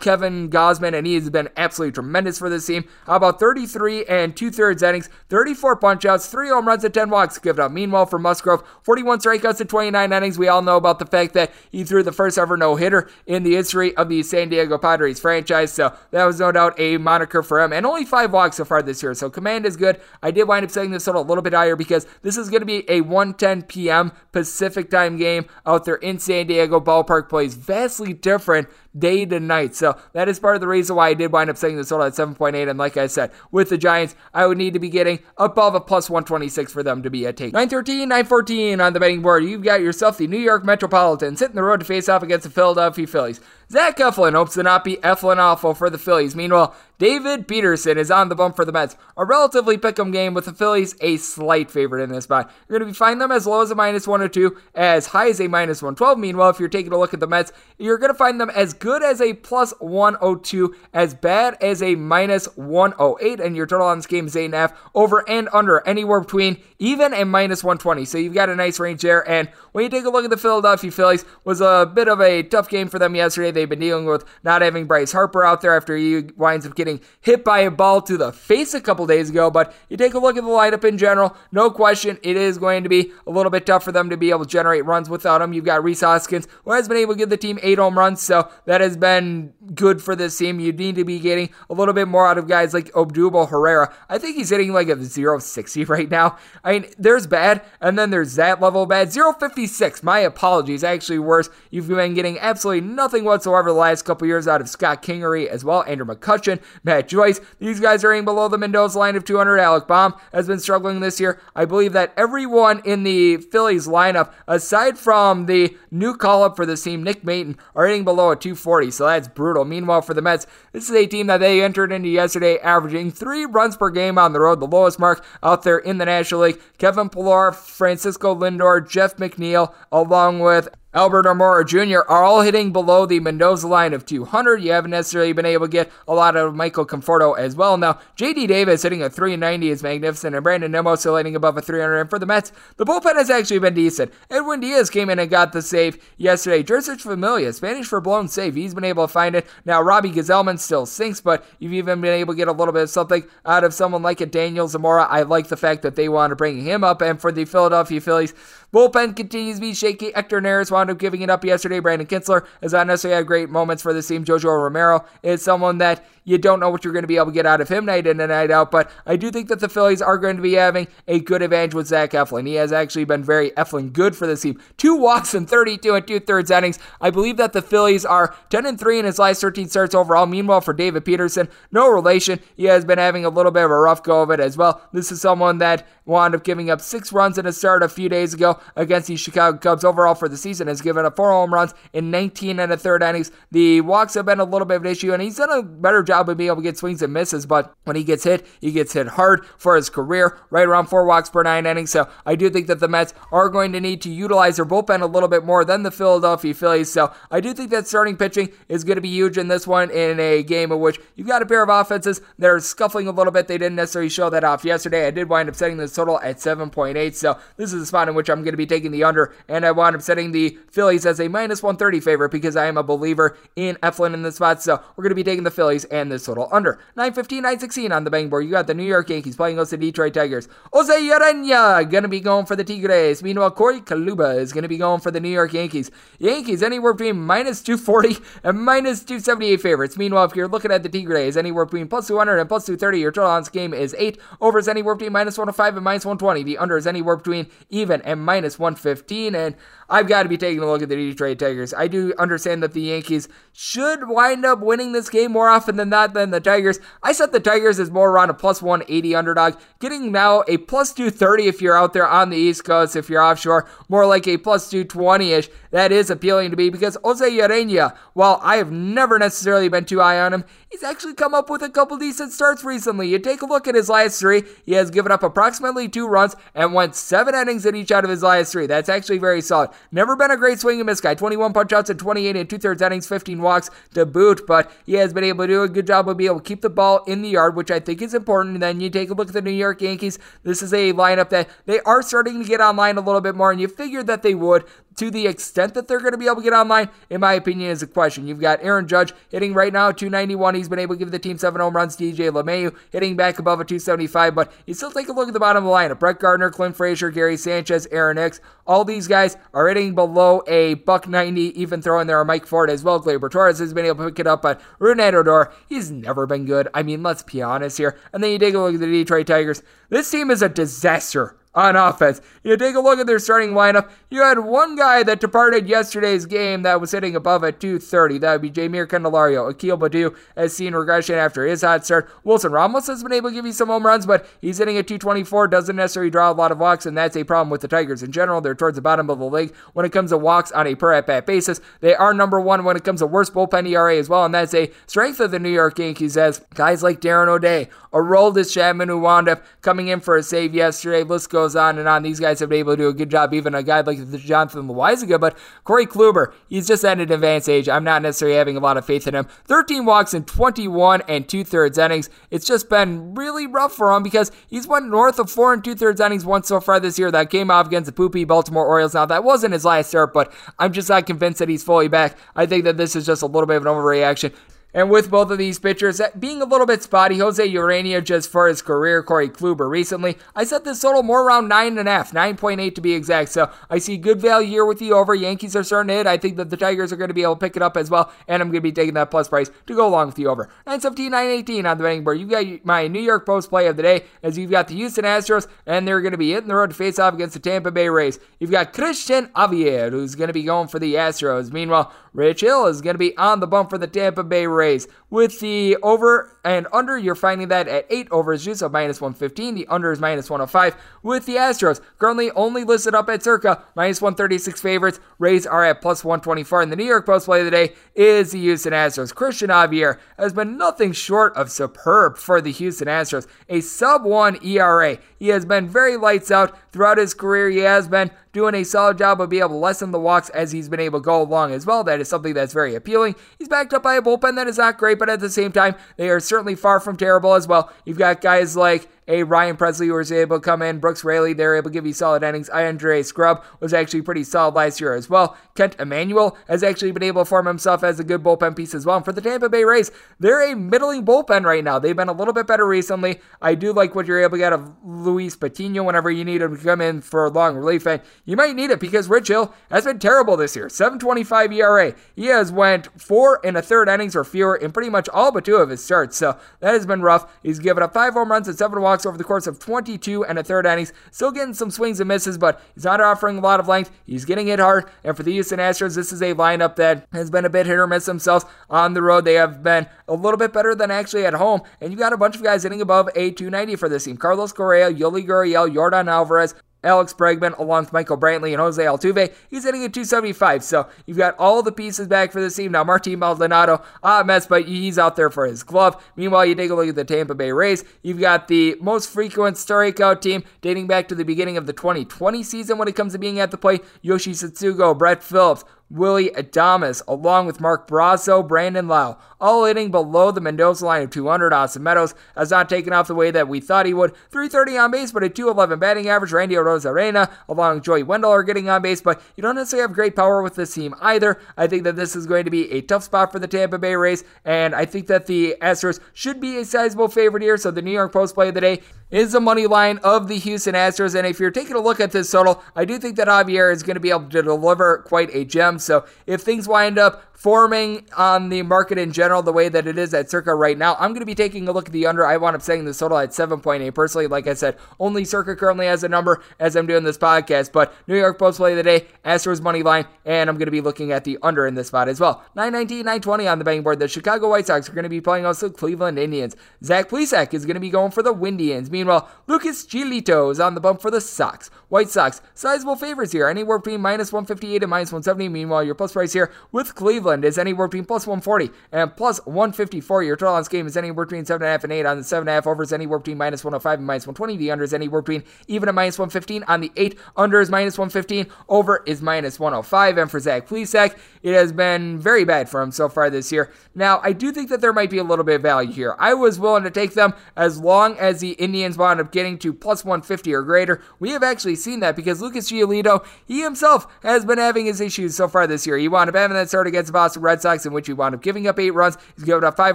Kevin Gausman, and he has been absolutely tremendous for this team. How about 33 and two thirds innings, 34 punchouts, three home runs, and 10 walks given up. Meanwhile, for Musgrove, 41 strikeouts in 29 innings. We all know about the fact that he threw the first ever no hitter in the history of the San Diego Padres franchise. So that was no doubt a moniker for him. And only five walks so far this year. So command is good. I did wind up setting this total a little bit higher because this is going to be a 1:10 p.m. Pacific time game out there in San Diego. Ballpark plays vastly different day to night. So that is part of the reason why I did wind up setting the total at 7.8. And like I said, with the Giants, I would need to be getting above a plus 126 for them to be a take. 913, 914 on the betting board. You've got yourself the New York Metropolitans hitting the road to face off against the Philadelphia Phillies. Zach Eflin hopes to not be Eflin awful for the Phillies. Meanwhile, David Peterson is on the bump for the Mets. A relatively pick'em game with the Phillies a slight favorite in this spot. You're going to be finding them as low as a minus 102, as high as a minus 112. Meanwhile, if you're taking a look at the Mets, you're going to find them as good as a plus 102, as bad as a minus 108, and your total on this game is 8.5, over and under, anywhere between even and minus 120. So you've got a nice range there. And when you take a look at the Philadelphia Phillies, was a bit of a tough game for them yesterday. They've been dealing with not having Bryce Harper out there after he winds up getting hit by a ball to the face a couple days ago. But you take a look at the lineup in general, no question, it is going to be a little bit tough for them to be able to generate runs without him. You've got Rhys Hoskins, who has been able to give the team eight home runs, so that has been good for this team. You need to be getting a little bit more out of guys like Odubel Herrera. I think he's hitting like a 060 right now. I mean, there's bad, and then there's that level bad. 056, my apologies, actually worse. You've been getting absolutely nothing whatsoever the last couple years out of Scott Kingery as well, Andrew McCutchen, Matt Joyce. These guys are aiming below the Mendoza line of 200. Alec Bohm has been struggling this year. I believe that everyone in the Phillies lineup, aside from the new call up for this team, Nick Maton, are hitting below a 240, so that's brutal. Meanwhile, for the Mets, this is a team that they entered into yesterday averaging three runs per game on the road, the lowest mark out there in the National League. Kevin Pillar, Francisco Lindor, Jeff McNeil, along with Albert Almora Jr. are all hitting below the Mendoza line of 200. You haven't necessarily been able to get a lot of Michael Conforto as well. Now, JD Davis hitting a 390 is magnificent, and Brandon Nimmo still hitting above a 300. And for the Mets, the bullpen has actually been decent. Edwin Diaz came in and got the save yesterday. Jeurys Familia, Spanish for blown save. He's been able to find it. Now, Robbie Gsellman still sinks, but you've even been able to get a little bit of something out of someone like a Daniel Zamora. I like the fact that they want to bring him up. And for the Philadelphia Phillies, bullpen continues to be shaky. Hector Neris wound up giving it up yesterday. Brandon Kintzler has not necessarily had great moments for this team. Jojo Romero is someone that you don't know what you're going to be able to get out of him night in and night out, but I do think that the Phillies are going to be having a good advantage with Zach Eflin. He has actually been very Eflin good for this team. Two walks in 32 and two thirds innings. I believe that the Phillies are 10 and 3 in his last 13 starts overall. Meanwhile, for David Peterson, no relation. He has been having a little bit of a rough go of it as well. This is someone that wound up giving up six runs in a start a few days ago against the Chicago Cubs. Overall for the season, has given up four home runs in 19 and a third innings. The walks have been a little bit of an issue, and he's done a better job of being able to get swings and misses. But when he gets hit, he gets hit hard for his career, right around four walks per nine innings. So I do think that the Mets are going to need to utilize their bullpen a little bit more than the Philadelphia Phillies. So I do think that starting pitching is going to be huge in this one in a game in which you've got a pair of offenses that are scuffling a little bit. They didn't necessarily show that off yesterday. I did wind up setting this total at 7.8. So this is a spot in which I'm going to be taking the under, and I wound up setting the Phillies as a minus 130 favorite because I am a believer in Eflin in this spot. So we're going to be taking the Phillies and this total under. 915, 916 on the bang board. You got the New York Yankees playing against the Detroit Tigers. Jose Urena going to be going for the Tigres. Meanwhile, Corey Kluber is going to be going for the New York Yankees. Yankees anywhere between minus 240 and minus 278 favorites. Meanwhile, if you're looking at the Tigres, anywhere between plus 200 and plus 230, your total on this game is 8. Over is anywhere between minus 105 and minus 120. The under is anywhere between even and minus 115. And I've got to be taking a look at the Detroit Tigers. I do understand that the Yankees should wind up winning this game more often than that than the Tigers. I set the Tigers as more around a plus 180 underdog, getting now a plus 230 if you're out there on the East Coast, if you're offshore, more like a plus 220 ish. That is appealing to me because Jose Urena, while I have never necessarily been too high on him, he's actually come up with a couple decent starts recently. You take a look at his last three, he has given up approximately two runs and went seven innings in each out of his last three. That's actually very solid. Never been a great swing and miss guy. 21 punch outs in 28 and two thirds innings, 15 walks to boot, but he has been able to do a good job of being able to keep the ball in the yard, which I think is important. And then you take a look at the New York Yankees. This is a lineup that they are starting to get online a little bit more, and you figured that they would to the extent that they're going to be able to get online, in my opinion, is a question. You've got Aaron Judge hitting right now 291. He's been able to give the team seven home runs. DJ LeMahieu hitting back above a 275, but you still take a look at the bottom of the lineup. Brett Gardner, Clint Frazier, Gary Sanchez, Aaron Hicks. All these guys are hitting below a buck 90, even throwing there a Mike Ford as well. Gleyber Torres has been able to pick it up, but Rougned Odor, he's never been good. I mean, let's be honest here. And then you take a look at the Detroit Tigers. This team is a disaster on offense. You take a look at their starting lineup. You had one guy that departed yesterday's game that was hitting above at 230. That would be Jeimer Candelario. Akil Baddoo has seen regression after his hot start. Wilson Ramos has been able to give you some home runs, but he's hitting at 224. Doesn't necessarily draw a lot of walks, and that's a problem with the Tigers in general. They're towards the bottom of the league when it comes to walks on a per at bat basis. They are number one when it comes to worst bullpen ERA as well, and that's a strength of the New York Yankees as guys like Darren O'Day, Aroldis Chapman, who wound up coming in for a save yesterday. List goes on and on. These guys have been able to do a good job, even a guy like Jonathan Loaisiga. But Corey Kluber, he's just at an advanced age. I'm not necessarily having a lot of faith in him. 13 walks in 21 and two thirds innings. It's just been really rough for him because he's went north of four and two thirds innings once so far this year. That came off against the poopy Baltimore Orioles. Now, that wasn't his last start, but I'm just not convinced that he's fully back. I think that this is just a little bit of an overreaction. And with both of these pitchers uh, being a little bit spotty, Jose Urena just for his career, Corey Kluber recently, I set this total more around 9.5, 9.8 to be exact. So I see good value here with the over. Yankees are starting hit. I think that the Tigers are going to be able to pick it up as well. And I'm going to be taking that plus price to go along with the over. 917, 918 on the betting board. You've got my New York Post play of the day as you've got the Houston Astros, and they're going to be hitting the road to face off against the Tampa Bay Rays. You've got Cristian Javier, who's going to be going for the Astros. Meanwhile, Rich Hill is going to be on the bump for the Tampa Bay Rays. With the over and under, you're finding that at 8 over is juice of minus 115. The under is minus 105. With the Astros, currently only listed up at circa minus 136 favorites. Rays are at plus 124. And the New York Post play of the day is the Houston Astros. Cristian Javier has been nothing short of superb for the Houston Astros. A sub 1 ERA. He has been very lights out throughout his career. He has been doing a solid job of being able to lessen the walks as he's been able to go along as well. That is something that's very appealing. He's backed up by a bullpen that is not great, but at the same time, they are certainly far from terrible as well. You've got guys like a Ryan Pressly who was able to come in. Brooks Raley, they were able to give you solid innings. Andre Scrubb was actually pretty solid last year as well. Kent Emanuel has actually been able to form himself as a good bullpen piece as well. And for the Tampa Bay Rays, they're a middling bullpen right now. They've been a little bit better recently. I do like what you're able to get of Luis Patino whenever you need him to come in for a long relief. And you might need it because Rich Hill has been terrible this year. 725 ERA. He has went four and a third innings or fewer in pretty much all but two of his starts. So that has been rough. He's given up five home runs and seven walks over the course of 22 and a third innings. Still getting some swings and misses, but he's not offering a lot of length. He's getting hit hard. And for the Houston Astros, this is a lineup that has been a bit hit or miss themselves on the road. They have been a little bit better than actually at home. And you've got a bunch of guys hitting above a 290 for this team. Carlos Correa, Yuli Gurriel, Yordan Alvarez, Alex Bregman, along with Michael Brantley and Jose Altuve. He's hitting at 275. So you've got all the pieces back for this team. Now, Martin Maldonado, ah, mess, but he's out there for his glove. Meanwhile, you take a look at the Tampa Bay Rays. You've got the most frequent strikeout team dating back to the beginning of the 2020 season when it comes to being at the plate. Yoshi Satsugo, Brett Phillips, Willy Adames, along with Mark Brosseau, Brandon Lowe, all hitting below the Mendoza line of 200. Austin Meadows has not taken off the way that we thought he would. 330 on base, but a 211 batting average. Randy Arozarena, along with Joey Wendle, are getting on base, but you don't necessarily have great power with this team either. I think that this is going to be a tough spot for the Tampa Bay Rays, and I think that the Astros should be a sizable favorite here. So the New York Post play of the day is the money line of the Houston Astros. And if you're taking a look at this total, I do think that Javier is going to be able to deliver quite a gem. So if things wind up forming on the market in general the way that it is at Circa right now, I'm going to be taking a look at the under. I wound up setting this total at 7.8. Personally, like I said, only Circa currently has a number as I'm doing this podcast. But New York Post play of the day, Astros money line, and I'm going to be looking at the under in this spot as well. 919, 920 on the betting board. The Chicago White Sox are going to be playing also Cleveland Indians. Zach Plesac is going to be going for the Windians. Meanwhile, Lucas Giolito is on the bump for the Sox. White Sox, sizable favorites here, anywhere between minus 158 and minus 170. Meanwhile, your plus price here with Cleveland is anywhere between plus 140 and plus 154. Your total on this game is anywhere between 7.5 and 8. On the 7.5 over is anywhere between minus 105 and minus 120. The under is anywhere between even at minus 115. On the 8, under is minus 115. Over is minus 105. And for Zach Plesac, it has been very bad for him so far this year. Now, I do think that there might be a little bit of value here. I was willing to take them as long as the Indians wound up getting to plus 150 or greater. We have actually seen that because Lucas Giolito, he himself has been having his issues so far this year. He wound up having that start against Boston Red Sox, in which he wound up giving up eight runs. He's given up five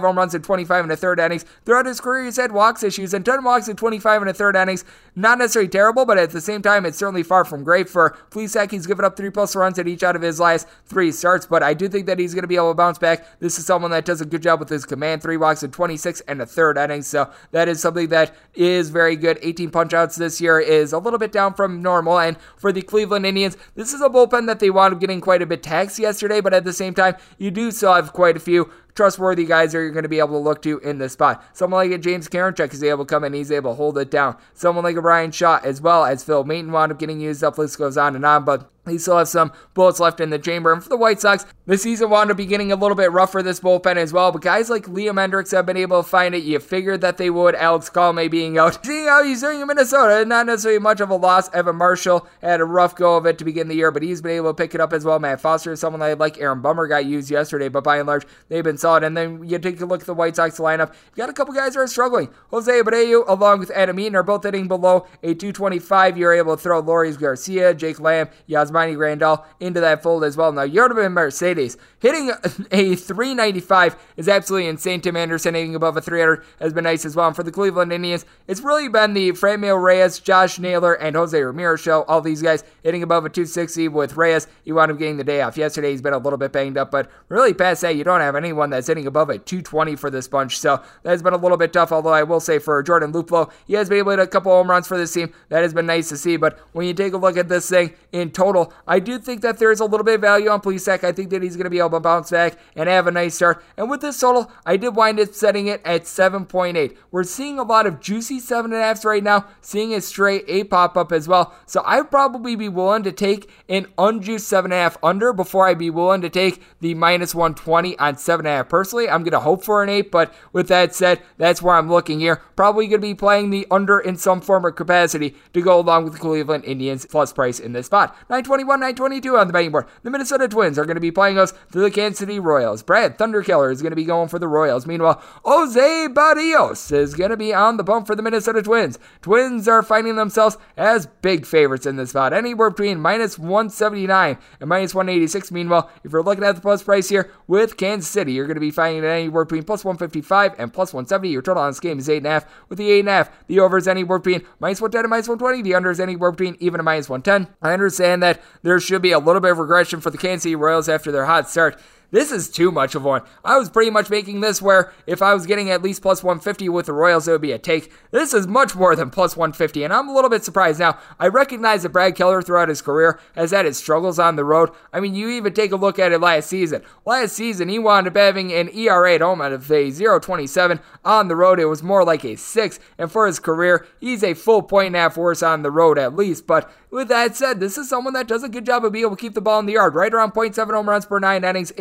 home runs in 25 and a third innings. Throughout his career, he's had walks issues and 10 walks in 25 and a third innings. Not necessarily terrible, but at the same time, it's certainly far from great for Plesac. He's given up three plus runs at each out of his last three starts, but I do think that he's going to be able to bounce back. This is someone that does a good job with his command. Three walks in 26 and a third innings, so that is something that is very good. 18 punch outs this year is a little bit down from normal, and for the Cleveland Indians, this is a bullpen that they wound up getting quite a bit taxed yesterday, but at the same time, you do still have quite a few trustworthy guys that you're going to be able to look to in this spot. Someone like a James Karinchak is able to come in, he's able to hold it down. Someone like a Bryan Shaw as well as Phil Maton wound up getting used up. List goes on and on, but he still has some bullets left in the chamber. And for the White Sox, the season wound up getting a little bit rough for this bullpen as well. But guys like Liam Hendriks have been able to find it. You figured that they would. Alex Colome being out. Seeing how he's doing in Minnesota, not necessarily much of a loss. Evan Marshall had a rough go of it to begin the year, but he's been able to pick it up as well. Matt Foster is someone that I like Aaron Bummer got used yesterday, but by and large, they've been solid. And then you take a look at the White Sox lineup. You got a couple guys that are struggling. Jose Abreu, along with Adam Eaton, are both hitting below a 225. You're able to throw Leury Garcia, Jake Lamb, Yasmani Grandal into that fold as well. Now, Yermin Mercedes hitting a 395 is absolutely insane. Tim Anderson hitting above a 300 has been nice as well. And for the Cleveland Indians, it's really been the Franmil Reyes, Josh Naylor, and Jose Ramirez show. All these guys hitting above a 260 with Reyes. He wound up getting the day off yesterday. He's been a little bit banged up, but really past that, you don't have anyone that's hitting above a 220 for this bunch. So that's been a little bit tough. Although I will say for Jordan Luplow, he has been able to hit a couple home runs for this team. That has been nice to see. But when you take a look at this thing in total, I do think that there is a little bit of value on Plesac. I think that he's going to be able to bounce back and have a nice start. And with this total, I did wind up setting it at 7.8. We're seeing a lot of juicy 7.5s right now, seeing a straight 8 pop up as well. So I'd probably be willing to take an unjuiced 7.5 under before I'd be willing to take the minus 120 on 7.5. Personally, I'm going to hope for an 8, but with that said, that's where I'm looking here. Probably going to be playing the under in some form or capacity to go along with the Cleveland Indians plus price in this spot. 921, 922 on the betting board. The Minnesota Twins are going to be playing us to the Kansas City Royals. Brad Thunderkiller is going to be going for the Royals. Meanwhile, Jose Berrios is going to be on the bump for the Minnesota Twins. Twins are finding themselves as big favorites in this spot, anywhere between minus 179 and minus 186. Meanwhile, if you're looking at the plus price here with Kansas City, you're going to be finding it anywhere between plus 155 and plus 170. Your total on this game is 8.5. With the 8.5, the over is anywhere between minus 110 and minus 120. The under is anywhere between even and minus 110. I understand that there should be a little bit of regression for the Kansas City Royals after their hot start. This is too much of one. I was pretty much making this where if I was getting at least plus 150 with the Royals, it would be a take. This is much more than plus 150, and I'm a little bit surprised. Now, I recognize that Brad Keller throughout his career has had his struggles on the road. I mean, you even take a look at it last season. Last season, he wound up having an ERA at home out of a 0.27. On the road, it was more like a 6, and for his career, he's a full point and a half worse on the road at least. But with that said, this is someone that does a good job of being able to keep the ball in the yard, right around 0.7 home runs per nine innings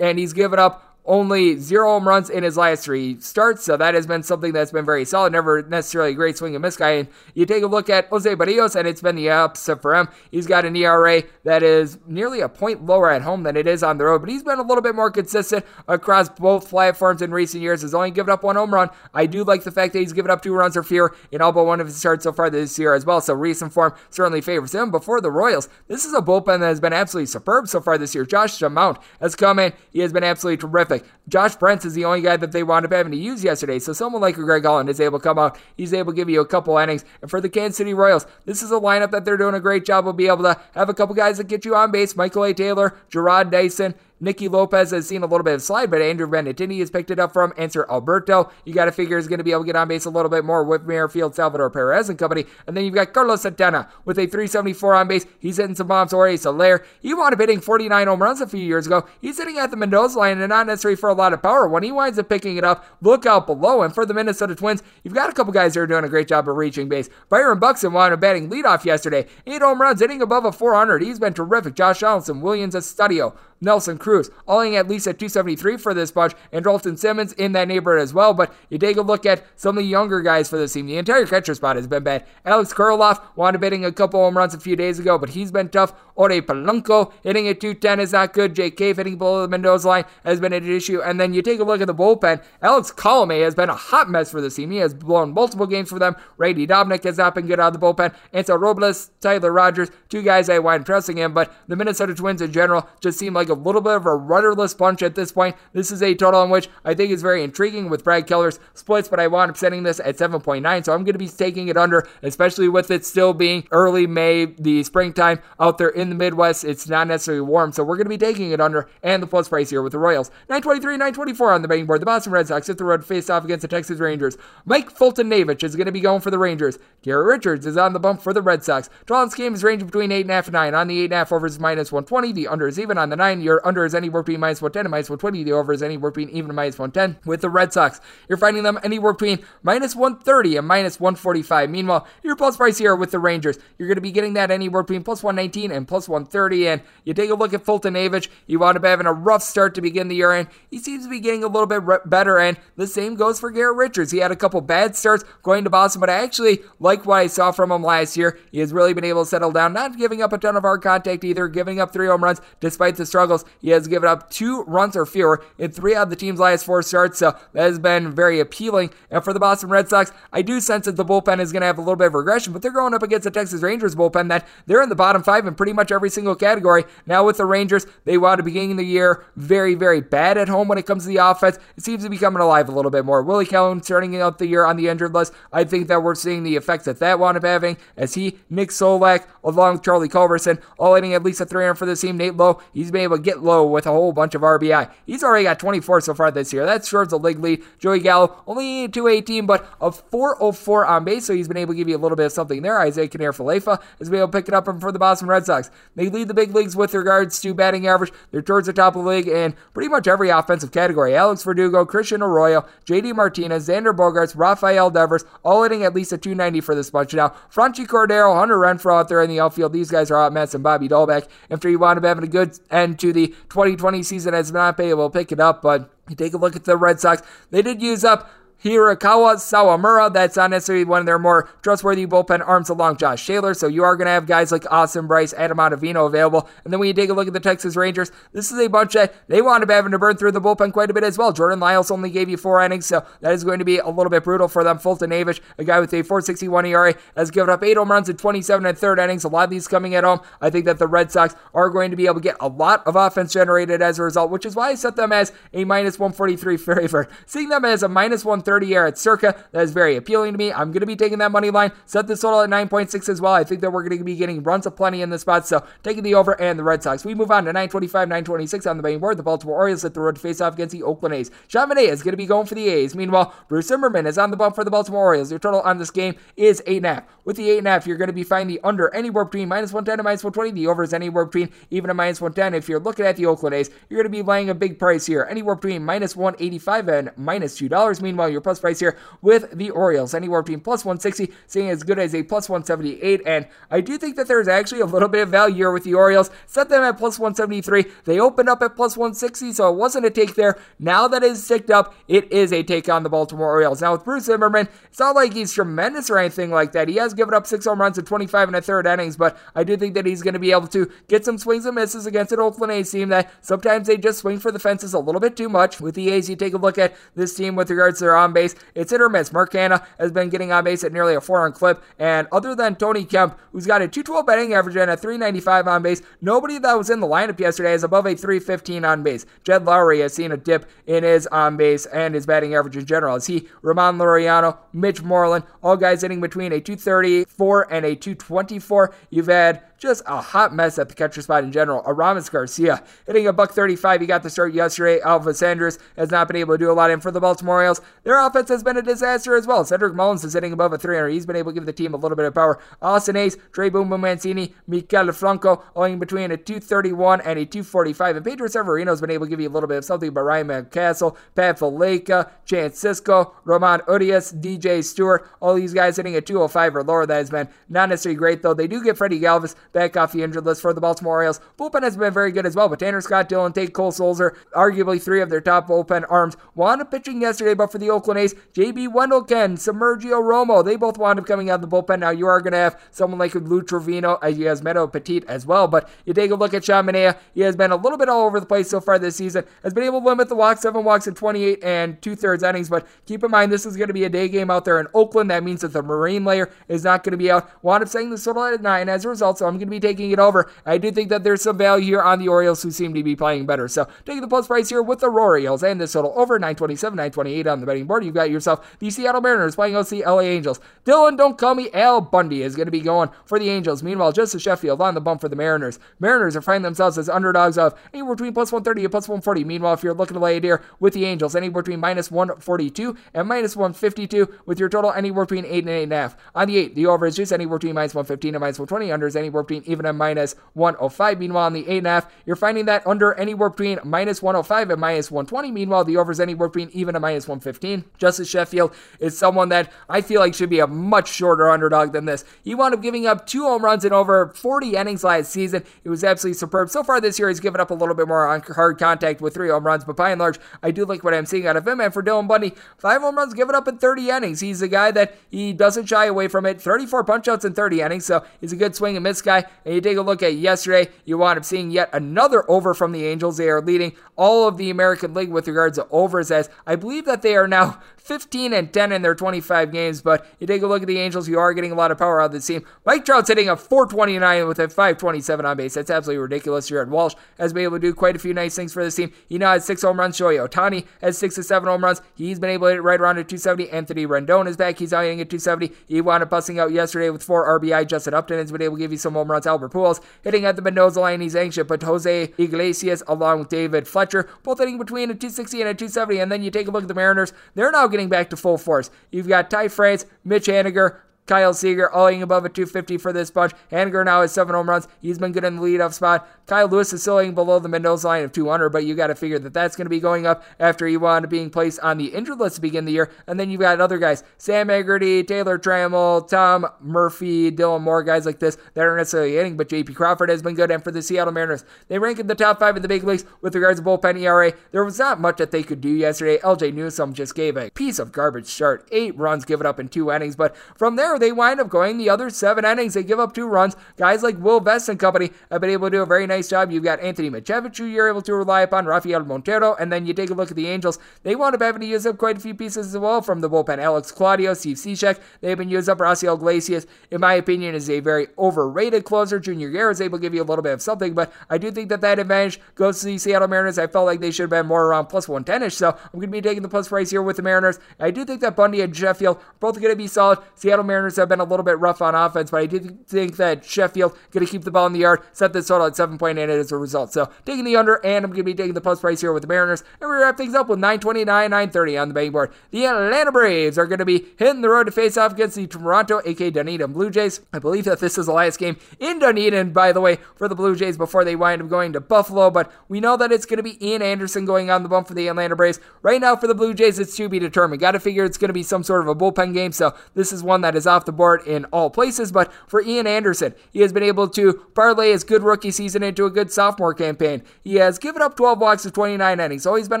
and he's given up only zero home runs in his last three starts, so that has been something that's been very solid. Never necessarily a great swing and miss guy. And you take a look at Jose Berrios, and it's been the opposite for him. He's got an ERA that is nearly a point lower at home than it is on the road, but he's been a little bit more consistent across both platforms in recent years. Has only given up one home run. I do like the fact that he's given up two runs or fewer in all but one of his starts so far this year as well. So recent form certainly favors him. Before the Royals, this is a bullpen that has been absolutely superb so far this year. Josh Mount has come in. He has been absolutely terrific. Josh Brents is the only guy that they wound up having to use yesterday. So someone like Greg Holland is able to come out. He's able to give you a couple innings. And for the Kansas City Royals, this is a lineup that they're doing a great job of being able to have a couple guys that get you on base. Michael A. Taylor, Jarrod Dyson, Nicky Lopez has seen a little bit of slide, but Andrew Benintendi has picked it up from Hanser Alberto. You got to figure he's going to be able to get on base a little bit more with Merrifield, Salvador Perez and company. And then you've got Carlos Santana with a 374 on base. He's hitting some bombs. Jorge Soler, he wound up hitting 49 home runs a few years ago. He's hitting at the Mendoza line and not necessarily for a lot of power. When he winds up picking it up, look out below. And for the Minnesota Twins, you've got a couple guys that are doing a great job of reaching base. Byron Buxton wound up batting leadoff yesterday. Eight home runs, hitting above a 400. He's been terrific. Josh Donaldson, Willians Astudillo, Nelson Cruz, allie at least at 273 for this bunch, and Dalton Simmons in that neighborhood as well. But you take a look at some of the younger guys for this team. The entire catcher spot has been bad. Alex Kirilloff wound up hitting a couple home runs a few days ago, but he's been tough. Jorge Polanco hitting at 210 is not good. Jake Cave hitting below the Mendoza line has been an issue. And then you take a look at the bullpen. Alex Colome has been a hot mess for this team. He has blown multiple games for them. Randy Dobnak has not been good out of the bullpen. Hansel Robles, Tyler Rogers, two guys I wind trusting him, but the Minnesota Twins in general just seem like a little bit of a rudderless bunch at this point. This is a total in which I think is very intriguing with Brad Keller's splits, but I wound up setting this at 7.9, so I'm going to be taking it under, especially with it still being early May, the springtime out there in the Midwest. It's not necessarily warm, so we're going to be taking it under and the plus price here with the Royals. 923, 924 on the betting board. The Boston Red Sox hit the road face off against the Texas Rangers. Mike Foltynewicz is going to be going for the Rangers. Garrett Richards is on the bump for the Red Sox. Draw game is ranging between 8.5 and 9. On the 8.5 over is minus 120. The under is even. On the 9, your under is anywhere between minus 110 and minus 120. The over is anywhere between even minus 110. With the Red Sox, you're finding them anywhere between minus 130 and minus 145. Meanwhile, your plus price here with the Rangers, you're going to be getting that anywhere between plus 119 and plus 130. And you take a look at Foltynewicz, you wound up having a rough start to begin the year, and he seems to be getting a little bit re- better. And the same goes for Garrett Richards. He had a couple bad starts going to Boston, but I actually like what I saw from him last year. He has really been able to settle down, not giving up a ton of hard contact either, giving up three home runs despite the struggles. He has given up two runs or fewer in three out of the team's last four starts, so that has been very appealing. And for the Boston Red Sox, I do sense that the bullpen is going to have a little bit of regression, but they're going up against the Texas Rangers bullpen that they're in the bottom five in pretty much every single category. Now with the Rangers, they wound up beginning the year very, very bad at home when it comes to the offense. It seems to be coming alive a little bit more. Willie Calhoun starting out the year on the injured list. I think that we're seeing the effects that that wound up having as he, Nick Solak, along with Charlie Culberson, all hitting at least a 300 for the team. Nate Lowe, he's been able to get low with a whole bunch of RBI. He's already got 24 so far this year. That's short the league lead. Joey Gallo, only 218, but a 404 on base, so he's been able to give you a little bit of something there. Isiah Kiner-Falefa has been able to pick it up for the Boston Red Sox. They lead the big leagues with regards to batting average. They're towards the top of the league in pretty much every offensive category. Alex Verdugo, Christian Arroyo, JD Martinez, Xander Bogaerts, Rafael Devers, all hitting at least a 290 for this bunch. Now, Franchy Cordero, Hunter Renfroe out there in the outfield. These guys are hot mess, and Bobby Dalbec. After you wound up having a good end to the 2020 season, not been able to pick it up, but you take a look at the Red Sox. They did use up Hirokazu Sawamura. That's not necessarily one of their more trustworthy bullpen arms along Josh Shaler. So you are going to have guys like Austin Brice, Adam Ottavino available. And then when you take a look at the Texas Rangers, this is a bunch that they wound up having to burn through the bullpen quite a bit as well. Jordan Lyles only gave you four innings, so that is going to be a little bit brutal for them. Foltynewicz, a guy with a 461 ERA, has given up eight home runs in 27 and third innings. A lot of these coming at home. I think that the Red Sox are going to be able to get a lot of offense generated as a result, which is why I set them as a minus 143 favorite. Seeing them as a minus 130 here at circa, that is very appealing to me. I'm going to be taking that money line. Set this total at 9.6 as well. I think that we're going to be getting runs aplenty in this spot, so taking the over and the Red Sox. We move on to 925, 926 on the betting board. The Baltimore Orioles hit the road to face off against the Oakland A's. Manaea is going to be going for the A's. Meanwhile, Bruce Zimmermann is on the bump for the Baltimore Orioles. Your total on this game is 8.5. With the 8.5, you're going to be finding the under anywhere between minus 110 and minus 120. The over is anywhere between even a minus 110. If you're looking at the Oakland A's, you're going to be laying a big price here, anywhere between minus 185 and minus $2. Meanwhile, your plus price here with the Orioles, anywhere between plus 160, seeing as good as a plus 178. And I do think that there's actually a little bit of value here with the Orioles. Set them at plus 173. They opened up at plus 160, so it wasn't a take there. Now that it's ticked up, it is a take on the Baltimore Orioles. Now with Bruce Zimmermann, it's not like he's tremendous or anything like that. He has given up six home runs in 25 and a third innings, but I do think that he's going to be able to get some swings and misses against an Oakland A's team that sometimes they just swing for the fences a little bit too much. With the A's, you take a look at this team with regards to their on base. It's hit or miss. Has been getting on base at nearly a four on clip, and other than Tony Kemp, who's got a 212 batting average and a 395 on base, nobody that was in the lineup yesterday is above a 315 on base. Jed Lowrie has seen a dip in his on base and his batting average in general. As he, Ramon Laureano, Mitch Moreland, all guys hitting between a 234 and a 224. You've had just a hot mess at the catcher spot in general. Aramis Garcia hitting a buck 35. He got the start yesterday. Elvis Andrus has not been able to do a lot. And for the Baltimore Orioles, their offense has been a disaster as well. Cedric Mullins is hitting above a 300. He's been able to give the team a little bit of power. Austin Hays, Trey Boom Mancini, Maikel Franco, owing between a 231 and a 245. And Pedro Severino's been able to give you a little bit of something. But Ryan Mountcastle, Pat Valaika, Chance Sisco, Ramon Urias, DJ Stewart, all these guys hitting a 205 or lower. That has been not necessarily great, though. They do get Freddy Galvis back off the injured list for the Baltimore Orioles. Bullpen has been very good as well, but Tanner Scott, Dylan Tate, Cole Sulser, arguably three of their top bullpen arms, wound up pitching yesterday, but for the Oakland A's, JB Wendelken, Submergio Romo, they both wound up coming out of the bullpen. Now you are going to have someone like Lou Trivino, uh, as you Meadow Petit as well, but you take a look at Sean Manaea, he has been a little bit all over the place so far this season, has been able to limit the walks, seven walks in 28 and two thirds innings, but keep in mind this is going to be a day game out there in Oakland. That means that the Marine layer is not going to be out. Wound up saying the total at nine as a result, so I'm going to be taking it over. I do think that there's some value here on the Orioles who seem to be playing better. So taking the plus price here with the Orioles and this total over 927, 928 on the betting board. You've got yourself the Seattle Mariners playing against the LA Angels. Dylan, don't call me Al Bundy is going to be going for the Angels. Meanwhile, Justus Sheffield on the bump for the Mariners. Mariners are finding themselves as underdogs of anywhere between plus 130 and plus 140. Meanwhile, if you're looking to lay a deer with the Angels, anywhere between minus 142 and minus 152 with your total anywhere between 8 and 8.5. On the 8, the over is just anywhere between minus 115 and minus 120. Under is anywhere between even oh and minus 105. Meanwhile, on the 8.5, you're finding that under anywhere between minus 105 and minus 120. Meanwhile, the over is anywhere between even and minus 115. Justus Sheffield is someone that I feel like should be a much shorter underdog than this. He wound up giving up two home runs in over 40 innings last season. It was absolutely superb. So far this year, he's given up a little bit more on hard contact with three home runs, but by and large, I do like what I'm seeing out of him. And for Dylan Bundy, five home runs given up in 30 innings. He's a guy that he doesn't shy away from it. 34 punchouts in 30 innings, so he's a good swing and miss guy. And you take a look at yesterday, you wind up seeing yet another over from the Angels. They are leading all of the American League with regards to overs, as I believe that they are now 15 and 10 in their 25 games. But you take a look at the Angels, you are getting a lot of power out of this team. Mike Trout's hitting a 429 with a 527 on base. That's absolutely ridiculous. Jared Walsh has been able to do quite a few nice things for this team. He now has six home runs. Shohei Ohtani has six to seven home runs. He's been able to hit right around at 270. Anthony Rendon is back. He's now hitting at 270. He wound up busting out yesterday with four RBI. Justin Upton has been able to give you some home runs. Albert Pujols hitting at the Mendoza line. He's anxious, but Jose Iglesias along with David Fletcher both hitting between a 260 and a 270. And then you take a look at the Mariners. They're now getting back to full force. You've got Ty France, Mitch Haniger, Kyle Seager hitting above a 250 for this bunch. Haniger now has seven home runs. He's been good in the leadoff spot. Kyle Lewis is still below the Mendoza line of 200, but you got to figure that that's going to be going up after he wound up being placed on the injured list to begin the year. And then you've got other guys, Sam Haggerty, Taylor Trammell, Tom Murphy, Dylan Moore, guys like this that aren't necessarily hitting, but JP Crawford has been good. And for the Seattle Mariners, they rank in the top five in the big leagues with regards to bullpen ERA. There was not much that they could do yesterday. Ljay Newsome just gave a piece of garbage start, eight runs given up in two innings, but from there they wind up going the other seven innings. They give up two runs. Guys like Will Vest and company have been able to do a very nice job. You've got Anthony Machevich, who you're able to rely upon, Rafael Montero, and then you take a look at the Angels. They wound up having to use up quite a few pieces as well from the bullpen. Alex Claudio, Steve Cishek, they've been used up. Raisel Iglesias, in my opinion, is a very overrated closer. Junior Guerra is able to give you a little bit of something, but I do think that that advantage goes to the Seattle Mariners. I felt like they should have been more around plus 110ish, so I'm going to be taking the plus price here with the Mariners. I do think that Bundy and Sheffield are both going to be solid. Seattle Mariners have been a little bit rough on offense, but I do think that Sheffield going to keep the ball in the yard, set this total at 7.8 as a result. So taking the under, and I'm going to be taking the plus price here with the Mariners. And we wrap things up with 929, 930 on the betting board. The Atlanta Braves are going to be hitting the road to face off against the Toronto, aka Dunedin Blue Jays. I believe that this is the last game in Dunedin, by the way, for the Blue Jays before they wind up going to Buffalo. But we know that it's going to be Ian Anderson going on the bump for the Atlanta Braves. Right now, for the Blue Jays, it's to be determined. Got to figure it's going to be some sort of a bullpen game. So this is one that is off the board in all places. But for Ian Anderson, he has been able to parlay his good rookie season into a good sophomore campaign. He has given up 12 walks of 29 innings. So he's been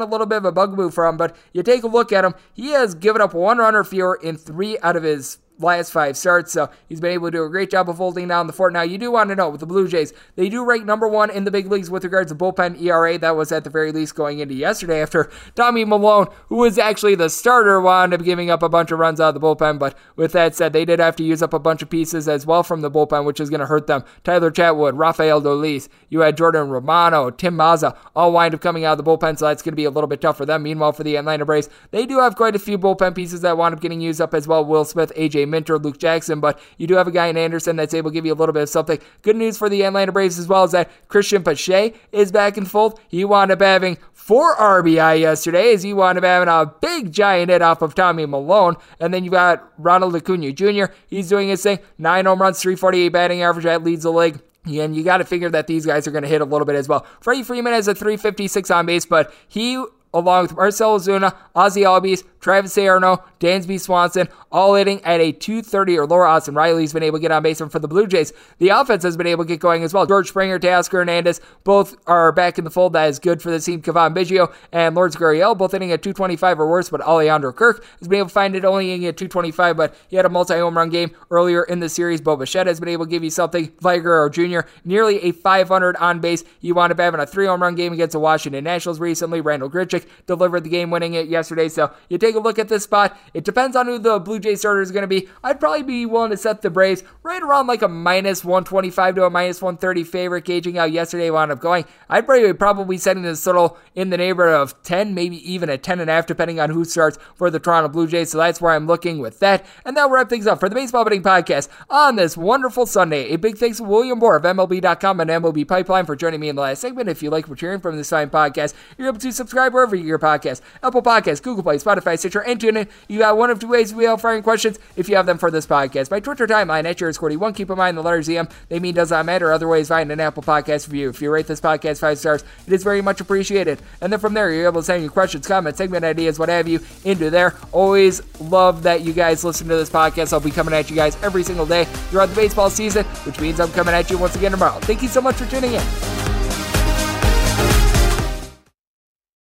a little bit of a bugaboo for him. But you take a look at him, he has given up one runner fewer in three out of his last five starts. So he's been able to do a great job of holding down the fort. Now, you do want to know with the Blue Jays, they do rank number one in the big leagues with regards to bullpen ERA. That was at the very least going into yesterday after Tommy Milone, who was actually the starter, wound up giving up a bunch of runs out of the bullpen. But with that said, they did have to use up a bunch of pieces as well from the bullpen, which is going to hurt them. Tyler Chatwood, Rafael Dolis, you had Jordan Romano, Tim Mayza, all wind up coming out of the bullpen, so that's going to be a little bit tough for them. Meanwhile, for the Atlanta Braves, they do have quite a few bullpen pieces that wound up getting used up as well. Will Smith, AJ Minter, Luke Jackson. But you do have a guy in Anderson that's able to give you a little bit of something. Good news for the Atlanta Braves as well is that Cristian Pache is back in fold. He wound up having four RBI yesterday as he wound up having a big giant hit off of Tommy Milone. And then you've got Ronald Acuna Jr. He's doing his thing. Nine home runs, 348 batting average. That leads the league. And you got to figure that these guys are going to hit a little bit as well. Freddie Freeman has a 356 on base, but he along with Marcell Ozuna, Ozzie Albies, Travis d'Arnaud, Dansby Swanson, all hitting at a 230 or lower. Austin Riley's been able to get on base for the Blue Jays. The offense has been able to get going as well. George Springer, Teoscar Hernandez, both are back in the fold. That is good for the team. Cavan Biggio and Lourdes Gurriel, both hitting at 225 or worse, but Alejandro Kirk has been able to find it only hitting at 225, but he had a multi home run game earlier in the series. Bo Bichette has been able to give you something. Vlad Jr., nearly a 500 on base. You wound up having a three home run game against the Washington Nationals recently. Randal Grichuk delivered the game winning it yesterday. So you take a look at this spot. It depends on who the Blue Jays starter is going to be. I'd probably be willing to set the Braves right around like a minus 125 to a minus 130 favorite, gauging how yesterday wound up going. I'd probably probably setting this total in the neighborhood of 10, maybe even a 10 and a half, depending on who starts for the Toronto Blue Jays. So that's where I'm looking with that. And that'll wrap things up for the Baseball Betting Podcast on this wonderful Sunday. A big thanks to William Boor of MLB.com and MLB Pipeline for joining me in the last segment. If you like what you're hearing from this fine podcast, you're able to subscribe wherever you your podcast Apple Podcasts, Google Play, Spotify, Stitcher, and TuneIn. You got one of two ways we have firing questions if you have them for this podcast. My Twitter timeline at yours41. Keep in mind the letters EM, they mean does not matter. Otherwise, find an Apple Podcast review. If you rate this podcast five stars, it is very much appreciated. And then from there, you're able to send your questions, comments, segment ideas, what have you, into there. Always love that you guys listen to this podcast. I'll be coming at you guys every single day throughout the baseball season, which means I'm coming at you once again tomorrow. Thank you so much for tuning in.